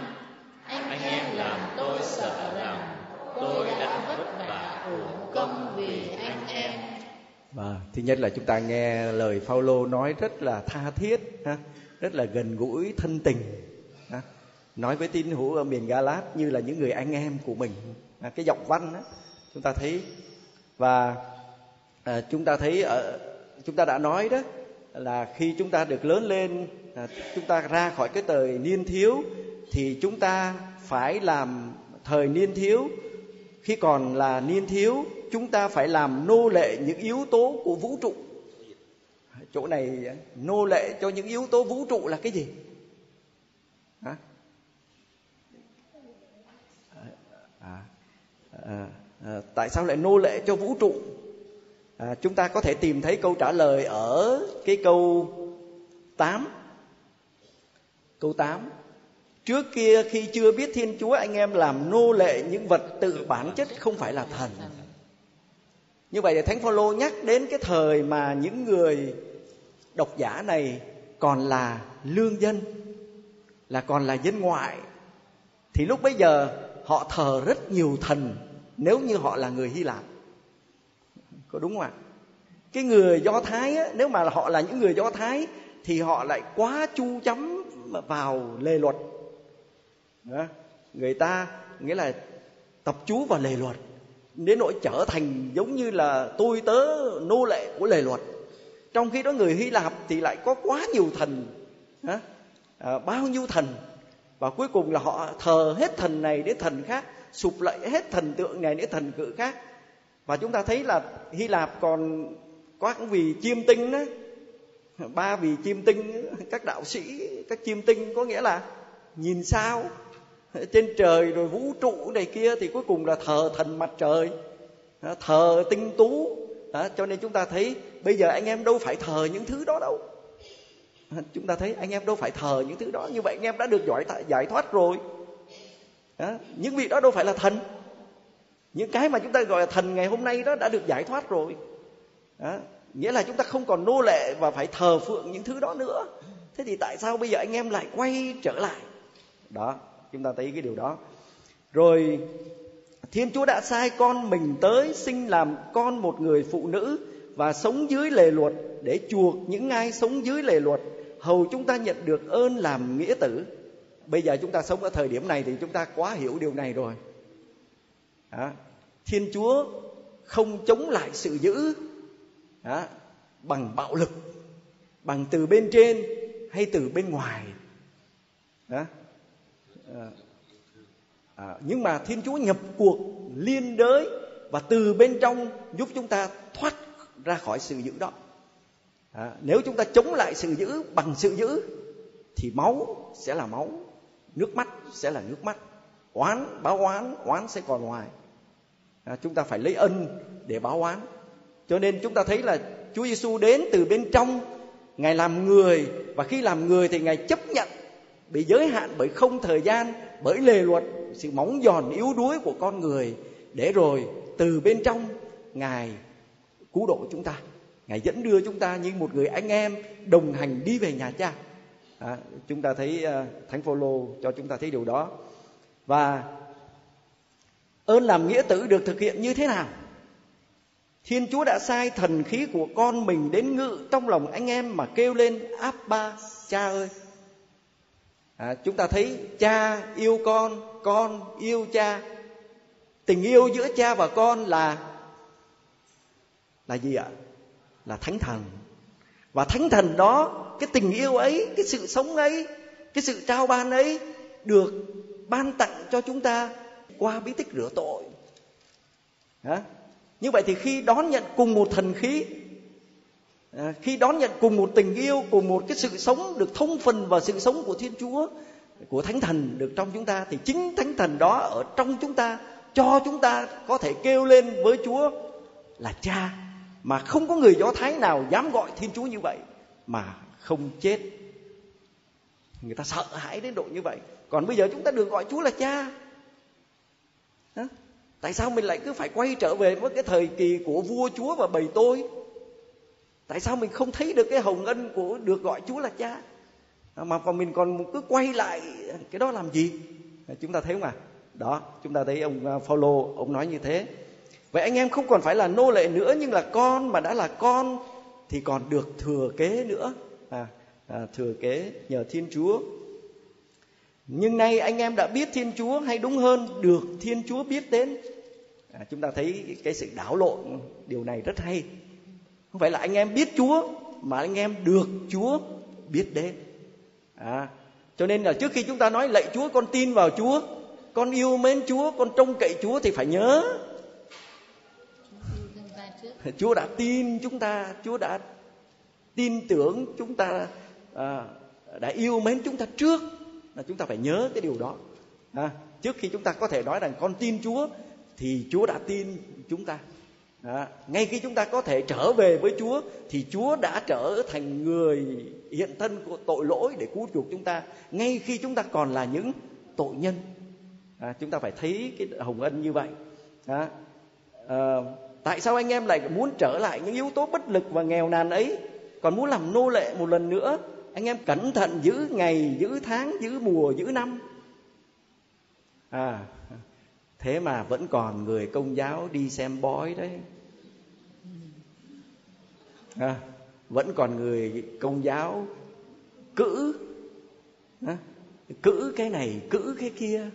Anh em làm tôi sợ rằng tôi đã vất vả uổng công vì anh em. Và thứ nhất là chúng ta nghe lời Phaolô nói rất là tha thiết, ha rất là gần gũi thân tình. Nói với tín hữu ở miền Galat như là những người anh em của mình. À, cái giọng văn đó, chúng ta thấy. Và à, chúng ta thấy ở chúng ta đã nói đó là khi chúng ta được lớn lên à, chúng ta ra khỏi cái thời niên thiếu thì chúng ta phải làm thời niên thiếu. Khi còn là niên thiếu chúng ta phải làm nô lệ những yếu tố của vũ trụ chỗ này à, nô lệ cho những yếu tố vũ trụ là cái gì? Hả? À, à, à, à, tại sao lại nô lệ cho vũ trụ? À, chúng ta có thể tìm thấy câu trả lời ở cái câu 8 câu 8 trước kia khi chưa biết thiên chúa anh em làm nô lệ những vật tự bản chất không phải là thần. Như vậy thì thánh phaolô nhắc đến cái thời mà những người độc giả này còn là lương dân là còn là dân ngoại. Thì lúc bấy giờ họ thờ rất nhiều thần nếu như họ là người hy lạp. Có đúng không ạ? Cái người do thái á, nếu mà họ là những người do thái thì họ lại quá chu chấm vào lề luật. Đó. người ta nghĩa là tập chú vào lề luật đến nỗi trở thành giống như là tôi tớ nô lệ của lề luật trong khi đó người hy lạp thì lại có quá nhiều thần à, bao nhiêu thần? Và cuối cùng là họ thờ hết thần này đến thần khác sụp lạy hết thần tượng này đến thần cự khác. Và chúng ta thấy là hy lạp còn có những vì chiêm tinh đó. Ba vì chiêm tinh các đạo sĩ các chiêm tinh có nghĩa là nhìn sao trên trời rồi vũ trụ này kia thì cuối cùng là thờ thần mặt trời thờ tinh tú đó, cho nên chúng ta thấy bây giờ anh em đâu phải thờ những thứ đó đâu. Chúng ta thấy anh em đâu phải thờ những thứ đó. Như vậy anh em đã được giải giải thoát rồi. Đó, những vị đó đâu phải là thần. Những cái mà chúng ta gọi là thần ngày hôm nay đó đã được giải thoát rồi. Đó, nghĩa là chúng ta không còn nô lệ và phải thờ phượng những thứ đó nữa. Thế thì tại sao bây giờ anh em lại quay trở lại? Đó chúng ta thấy cái điều đó. Rồi thiên chúa đã sai con mình tới sinh làm con một người phụ nữ và sống dưới lề luật để chuộc những ai sống dưới lề luật hầu chúng ta nhận được ơn làm nghĩa tử. Bây giờ chúng ta sống ở thời điểm này thì chúng ta quá hiểu điều này rồi. À, thiên chúa không chống lại sự dữ à, bằng bạo lực bằng từ bên trên hay từ bên ngoài. À, À, nhưng mà thiên chúa nhập cuộc liên đới và từ bên trong giúp chúng ta thoát ra khỏi sự dữ đó. À, nếu chúng ta chống lại sự dữ bằng sự dữ thì máu sẽ là máu nước mắt sẽ là nước mắt. Oán báo oán oán sẽ còn ngoài. À, chúng ta phải lấy ân để báo oán. Cho nên chúng ta thấy là Chúa Giêsu đến từ bên trong ngài làm người và khi làm người thì ngài chấp nhận bị giới hạn bởi không thời gian bởi lề luật sự móng giòn yếu đuối của con người. Để rồi từ bên trong ngài cứu độ chúng ta. Ngài dẫn đưa chúng ta như một người anh em đồng hành đi về nhà cha. À, chúng ta thấy uh, thánh phaolô cho chúng ta thấy điều đó. Và ơn làm nghĩa tử được thực hiện như thế nào? Thiên chúa đã sai thần khí của con mình đến ngự trong lòng anh em mà kêu lên áp ba cha ơi. À, chúng ta thấy cha yêu con con yêu cha. Tình yêu giữa cha và con là là gì ạ? Là thánh thần. Và thánh thần đó, cái tình yêu ấy, cái sự sống ấy, cái sự trao ban ấy được ban tặng cho chúng ta qua bí tích rửa tội. Hả? như vậy thì khi đón nhận cùng một thần khí à, khi đón nhận cùng một tình yêu, cùng một cái sự sống được thông phần vào sự sống của thiên chúa, của thánh thần được trong chúng ta, thì chính thánh thần đó ở trong chúng ta, cho chúng ta có thể kêu lên với chúa là cha mà không có người do thái nào dám gọi thiên chúa như vậy, mà không chết. Người ta sợ hãi đến độ như vậy. Còn bây giờ chúng ta được gọi chúa là cha. Hả? tại sao mình lại cứ phải quay trở về với cái thời kỳ của vua chúa và bầy tôi? Tại sao mình không thấy được cái hồng ân của được gọi chúa là cha? À, mà còn mình còn cứ quay lại, cái đó làm gì? À, chúng ta thấy không à? Đó, chúng ta thấy ông à, Phaolô, ông nói như thế vậy anh em không còn phải là nô lệ nữa nhưng là con mà đã là con thì còn được thừa kế nữa. À, à, thừa kế nhờ thiên chúa. Nhưng nay anh em đã biết thiên chúa hay đúng hơn được thiên chúa biết đến. À, chúng ta thấy cái sự đảo lộn điều này rất hay. Không phải là anh em biết chúa mà anh em được chúa biết đến. À, cho nên là trước khi chúng ta nói lạy chúa con tin vào chúa con yêu mến chúa con trông cậy chúa thì phải nhớ (laughs) chúa đã tin chúng ta chúa đã tin tưởng chúng ta à, đã yêu mến chúng ta trước là chúng ta phải nhớ cái điều đó. À, trước khi chúng ta có thể nói rằng con tin chúa thì chúa đã tin chúng ta. À, ngay khi chúng ta có thể trở về với chúa thì chúa đã trở thành người hiện thân của tội lỗi để cứu chuộc chúng ta. Ngay khi chúng ta còn là những tội nhân. À, chúng ta phải thấy cái hồng ân như vậy. À, à, tại sao anh em lại muốn trở lại những yếu tố bất lực và nghèo nàn ấy? Còn muốn làm nô lệ một lần nữa anh em cẩn thận giữ ngày giữ tháng giữ mùa giữ năm. À thế mà vẫn còn người công giáo đi xem bói đấy. À, vẫn còn người công giáo cữ. À, cữ cái này cữ cái kia.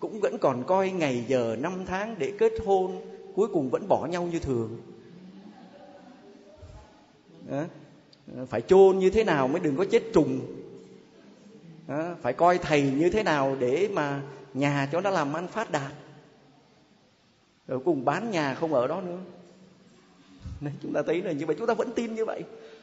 Cũng vẫn còn coi ngày giờ năm tháng để kết hôn cuối cùng vẫn bỏ nhau như thường. À, phải chôn như thế nào mới đừng có chết trùng? À, phải coi thầy như thế nào để mà nhà cho nó làm ăn phát đạt? Rồi cùng bán nhà không ở đó nữa. Nên chúng ta thấy là như vậy chúng ta vẫn tin như vậy.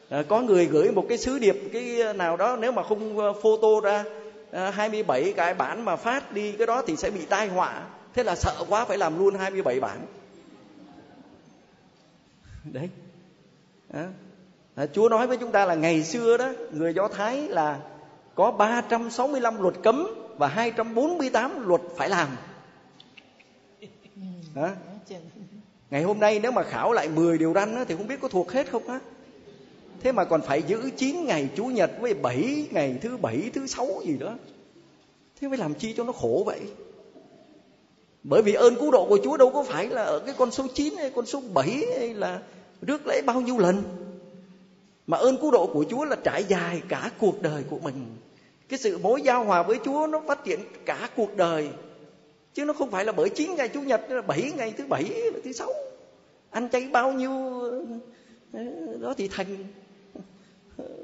À, có người gửi một cái sứ điệp cái nào đó nếu mà không ờ, photo ra ờ, à, 27 cái bản mà phát đi cái đó thì sẽ bị tai họa. Thế là sợ quá phải làm luôn 27 bản đấy. À, Chúa nói với chúng ta là ngày xưa đó người Do Thái là có 365 luật cấm và 248 luật phải làm. À, ngày hôm nay nếu mà khảo lại 10 điều răn á, thì không biết có thuộc hết không á. Thế mà còn phải giữ 9 ngày chủ nhật với 7 ngày thứ bảy thứ sáu gì đó. Thế phải làm chi cho nó khổ vậy? Bởi vì ơn cứu độ của Chúa đâu có phải là ở cái con số 9 hay con số 7 hay là rước lễ bao nhiêu lần? Mà ơn cứu độ của Chúa là trải dài cả cuộc đời của mình. Cái sự mối giao hòa với Chúa nó phát triển cả cuộc đời. Chứ nó không phải là bởi chín ngày chủ nhật là bảy ngày thứ bảy là thứ sáu. Ăn chay bao nhiêu đó thì thành.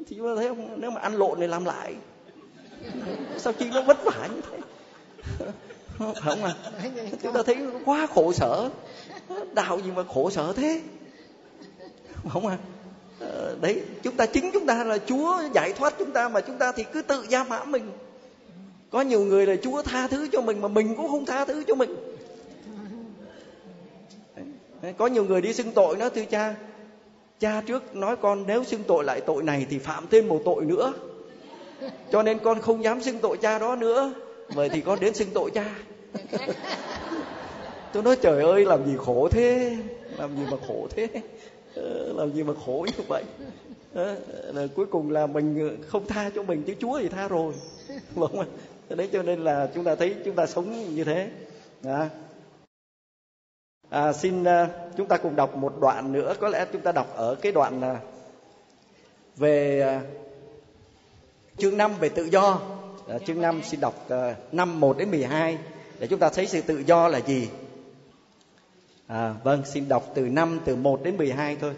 Thì chúng ta thấy không? Nếu mà ăn lộn thì làm lại. Sao chi nó vất vả như thế? Không à. Chúng ta thấy quá khổ sở. Đạo gì mà khổ sở thế không à. Ờ, đấy, chúng ta chính chúng ta là chúa giải thoát chúng ta mà chúng ta thì cứ tự gia mã mình. Có nhiều người là chúa tha thứ cho mình mà mình cũng không tha thứ cho mình. Có nhiều người đi xưng tội nó thưa cha. Cha trước nói con, nếu xưng tội lại tội này thì phạm thêm một tội nữa. Cho nên con không dám xưng tội cha đó nữa. Vậy thì con đến xưng tội cha. Tôi nói, trời ơi, làm gì khổ thế? Làm gì mà khổ thế? Ờ, làm gì mà khổ như vậy? Đó, là cuối cùng là mình ờ, không tha cho mình chứ Chúa thì tha rồi. (laughs) Đúng không? Đấy cho nên là chúng ta thấy chúng ta sống như thế. Đó. À, xin uh, chúng ta cùng đọc một đoạn nữa. Có lẽ chúng ta đọc ở cái đoạn uh, về uh, chương 5 về tự do. À, chương 5 xin đọc uh, năm 1 đến 12 để chúng ta thấy sự tự do là gì à, vâng xin đọc từ năm từ 1 đến 12 thôi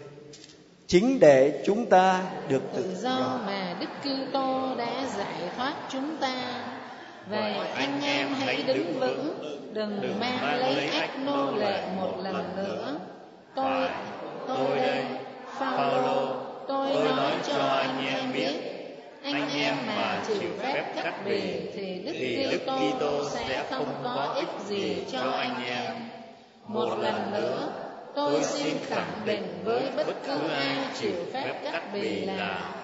chính để chúng ta được tự, tự do mà Đức Kitô đã giải thoát chúng ta. Vậy anh em hãy đứng vững, đừng mang lấy ách nô lệ một lần nữa. Tôi, tôi đây, Phaolô, tôi nói cho anh em biết, anh em mà chịu phép cắt bì thì Đức Kitô sẽ không có ích gì cho anh em. Một lần nữa, tôi xin khẳng định với bất cứ ai chịu phép cắt bì là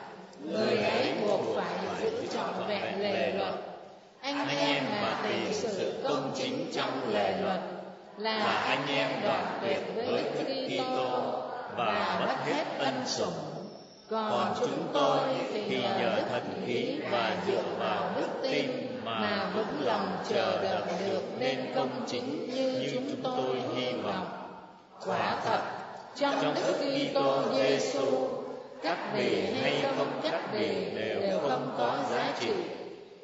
người ấy buộc phải giữ trọn vẹn lề luật. anh em mà tìm sự công chính trong lề luật là anh em đoạn tuyệt với Đức Kitô và mất hết ân sủng. còn chúng tôi thì nhờ thần khí và dựa vào đức tin mà vững lòng chờ đợi được nên công chính như chúng tôi hy vọng. quả thật trong Đức Kitô Giêsu cắt bì hay không cắt bì đều không có giá trị.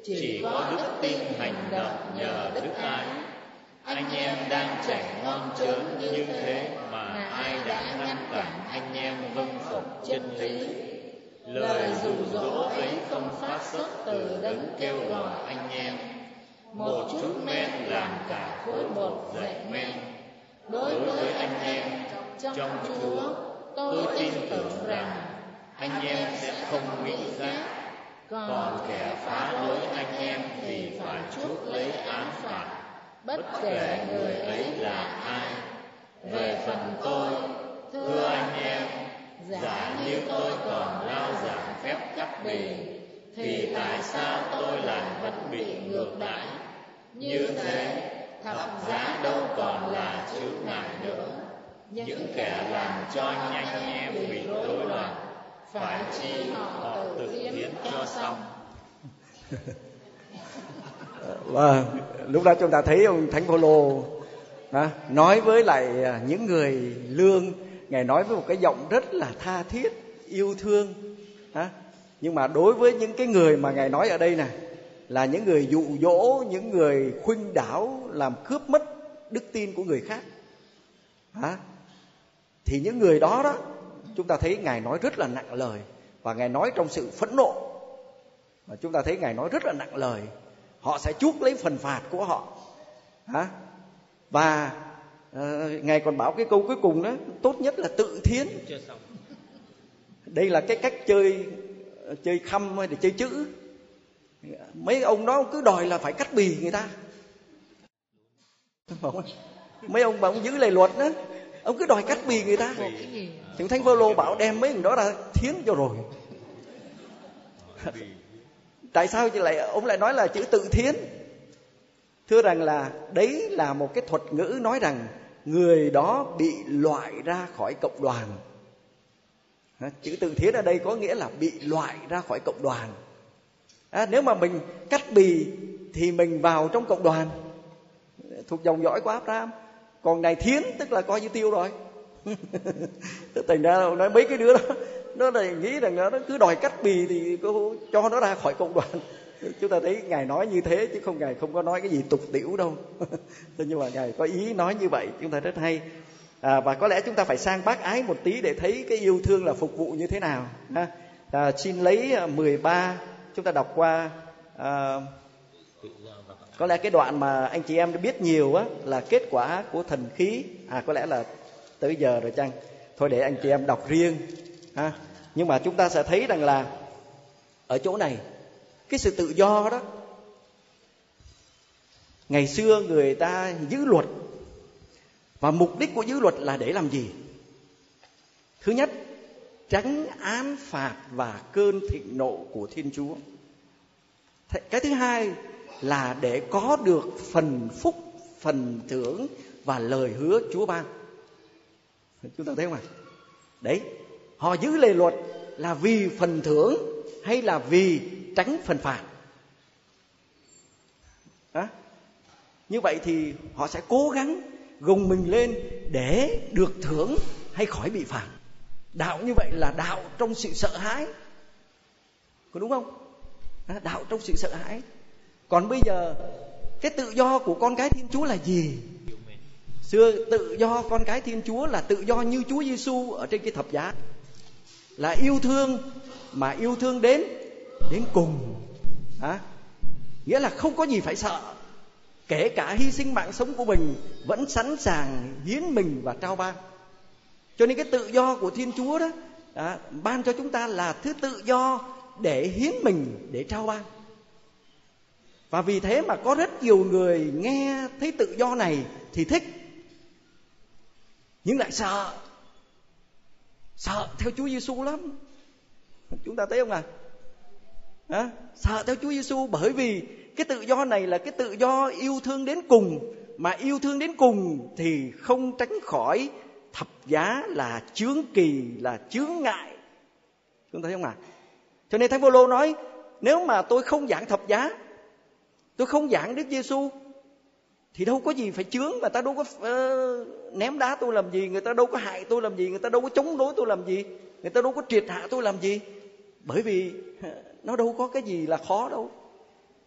chỉ có đức tin hành động nhờ đức ái anh em đang chảy ngon chớn như thế mà ai đã ngăn cản? Anh em vâng phục chân lý lời dụ dỗ ấy không phát xuất từ đấng kêu gọi anh em. Một chút men làm cả khối bột dậy men. Đối với anh em trong Chúa tôi tin tưởng rằng anh em sẽ không bị giác còn kẻ phá lối anh em thì phải chuốc lấy án phạt. bất kể người ấy là ai. về phần tôi thưa anh em giả như tôi còn lao giảng phép cắt bì, thì tại sao tôi lại vẫn bị ngược đãi? Như thế thập giá đâu còn là chướng ngại nữa. Những kẻ làm cho nhanh em bị rối loạn, phải chi họ tự hiến cho xong. (laughs) Và vâng, lúc đó chúng ta thấy ông thánh phaolô nói với lại những người lương ngài nói với một cái giọng rất là tha thiết yêu thương à, nhưng mà đối với những cái người mà ngài nói ở đây này là những người dụ dỗ những người khuynh đảo làm cướp mất đức tin của người khác hả? Thì những người đó đó chúng ta thấy ngài nói rất là nặng lời và ngài nói trong sự phẫn nộ. Và chúng ta thấy ngài nói rất là nặng lời họ sẽ chuốc lấy phần phạt của họ hả? Và uh, ngài còn bảo cái câu cuối cùng đó tốt nhất là tự thiến. Đây là cái cách chơi chơi khăm hay để chơi chữ. Mấy ông đó cứ đòi là phải cắt bì người ta. Mấy ông mà ông giữ lời luật đó ông cứ đòi cắt bì người ta. Thì thánh phaolô bảo đem mấy người đó ra thiến cho rồi. Tại sao chứ lại ông lại nói là chữ tự thiến thưa rằng là đấy là một cái thuật ngữ nói rằng người đó bị loại ra khỏi cộng đoàn. Chữ từ thiến ở đây có nghĩa là bị loại ra khỏi cộng đoàn. À, nếu mà mình cắt bì thì mình vào trong cộng đoàn. Thuộc dòng dõi của Abraham. Còn này thiến tức là coi như tiêu rồi. (laughs) Thành ra nói mấy cái đứa đó nó lại nghĩ rằng nó cứ đòi cắt bì thì cho nó ra khỏi cộng đoàn chúng ta thấy ngài nói như thế chứ không ngài không có nói cái gì tục tiểu đâu. (laughs) Nhưng mà ngài có ý nói như vậy chúng ta rất hay. À, và có lẽ chúng ta phải sang bác ái một tí để thấy cái yêu thương là phục vụ như thế nào ha? À, xin lấy à, 13 chúng ta đọc qua à, có lẽ cái đoạn mà anh chị em biết nhiều á là kết quả của thần khí. À có lẽ là tới giờ rồi chăng? Thôi để anh chị em đọc riêng ha? Nhưng mà chúng ta sẽ thấy rằng là ở chỗ này cái sự tự do đó. Ngày xưa người ta giữ luật. Và mục đích của giữ luật là để làm gì? Thứ nhất, tránh án phạt và cơn thịnh nộ của thiên chúa. Cái thứ hai là để có được phần phúc, phần thưởng và lời hứa chúa ban. Chúng ta thấy không ạ? Đấy, họ giữ lề luật là vì phần thưởng hay là vì tránh phần phạt đó. như vậy thì họ sẽ cố gắng gồng mình lên để được thưởng hay khỏi bị phạt đạo như vậy là đạo trong sự sợ hãi. Có đúng không? Đạo trong sự sợ hãi. Còn bây giờ, cái tự do của con cái thiên chúa là gì? Xưa tự do con cái thiên chúa là tự do như chúa giêsu ở trên cái thập giá. Là yêu thương, mà yêu thương đến đến cùng à, nghĩa là không có gì phải sợ. Kể cả hy sinh mạng sống của mình vẫn sẵn sàng hiến mình và trao ban. Cho nên cái tự do của thiên chúa đó à, ban cho chúng ta là thứ tự do để hiến mình để trao ban. Và vì thế mà có rất nhiều người nghe thấy tự do này thì thích. Nhưng lại sợ. Sợ theo Chúa Giêsu lắm. Chúng ta thấy không à? À sợ theo Chúa Giêsu bởi vì cái tự do này là cái tự do yêu thương đến cùng. Mà yêu thương đến cùng thì không tránh khỏi thập giá là chướng kỳ là chướng ngại. Chúng ta thấy không ạ? À? cho nên thánh phaolô nói nếu mà tôi không giảng thập giá tôi không giảng đức giêsu thì đâu có gì phải chướng mà ta đâu có uh, ném đá tôi làm gì người ta đâu có hại tôi làm gì người ta đâu có chống đối tôi làm gì người ta đâu có triệt hạ tôi làm gì. Bởi vì nó đâu có cái gì là khó đâu.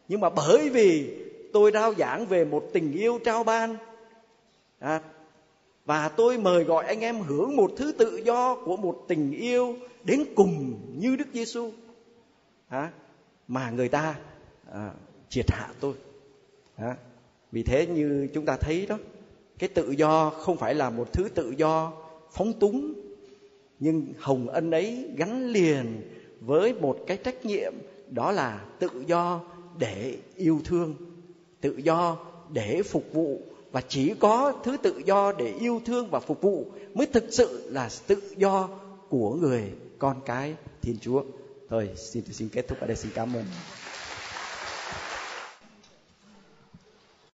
Nhưng mà bởi vì tôi rao giảng về một tình yêu trao ban à, và tôi mời gọi anh em hưởng một thứ tự do của một tình yêu đến cùng như Đức Giêsu à, mà người ta à, triệt hạ tôi à, vì thế như chúng ta thấy đó cái tự do không phải là một thứ tự do phóng túng nhưng hồng ân ấy gắn liền với một cái trách nhiệm, đó là tự do để yêu thương, tự do để phục vụ. Và chỉ có thứ tự do để yêu thương và phục vụ mới thực sự là tự do của người con cái thiên chúa. Thôi, xin tôi xin kết thúc ở đây, xin cảm ơn.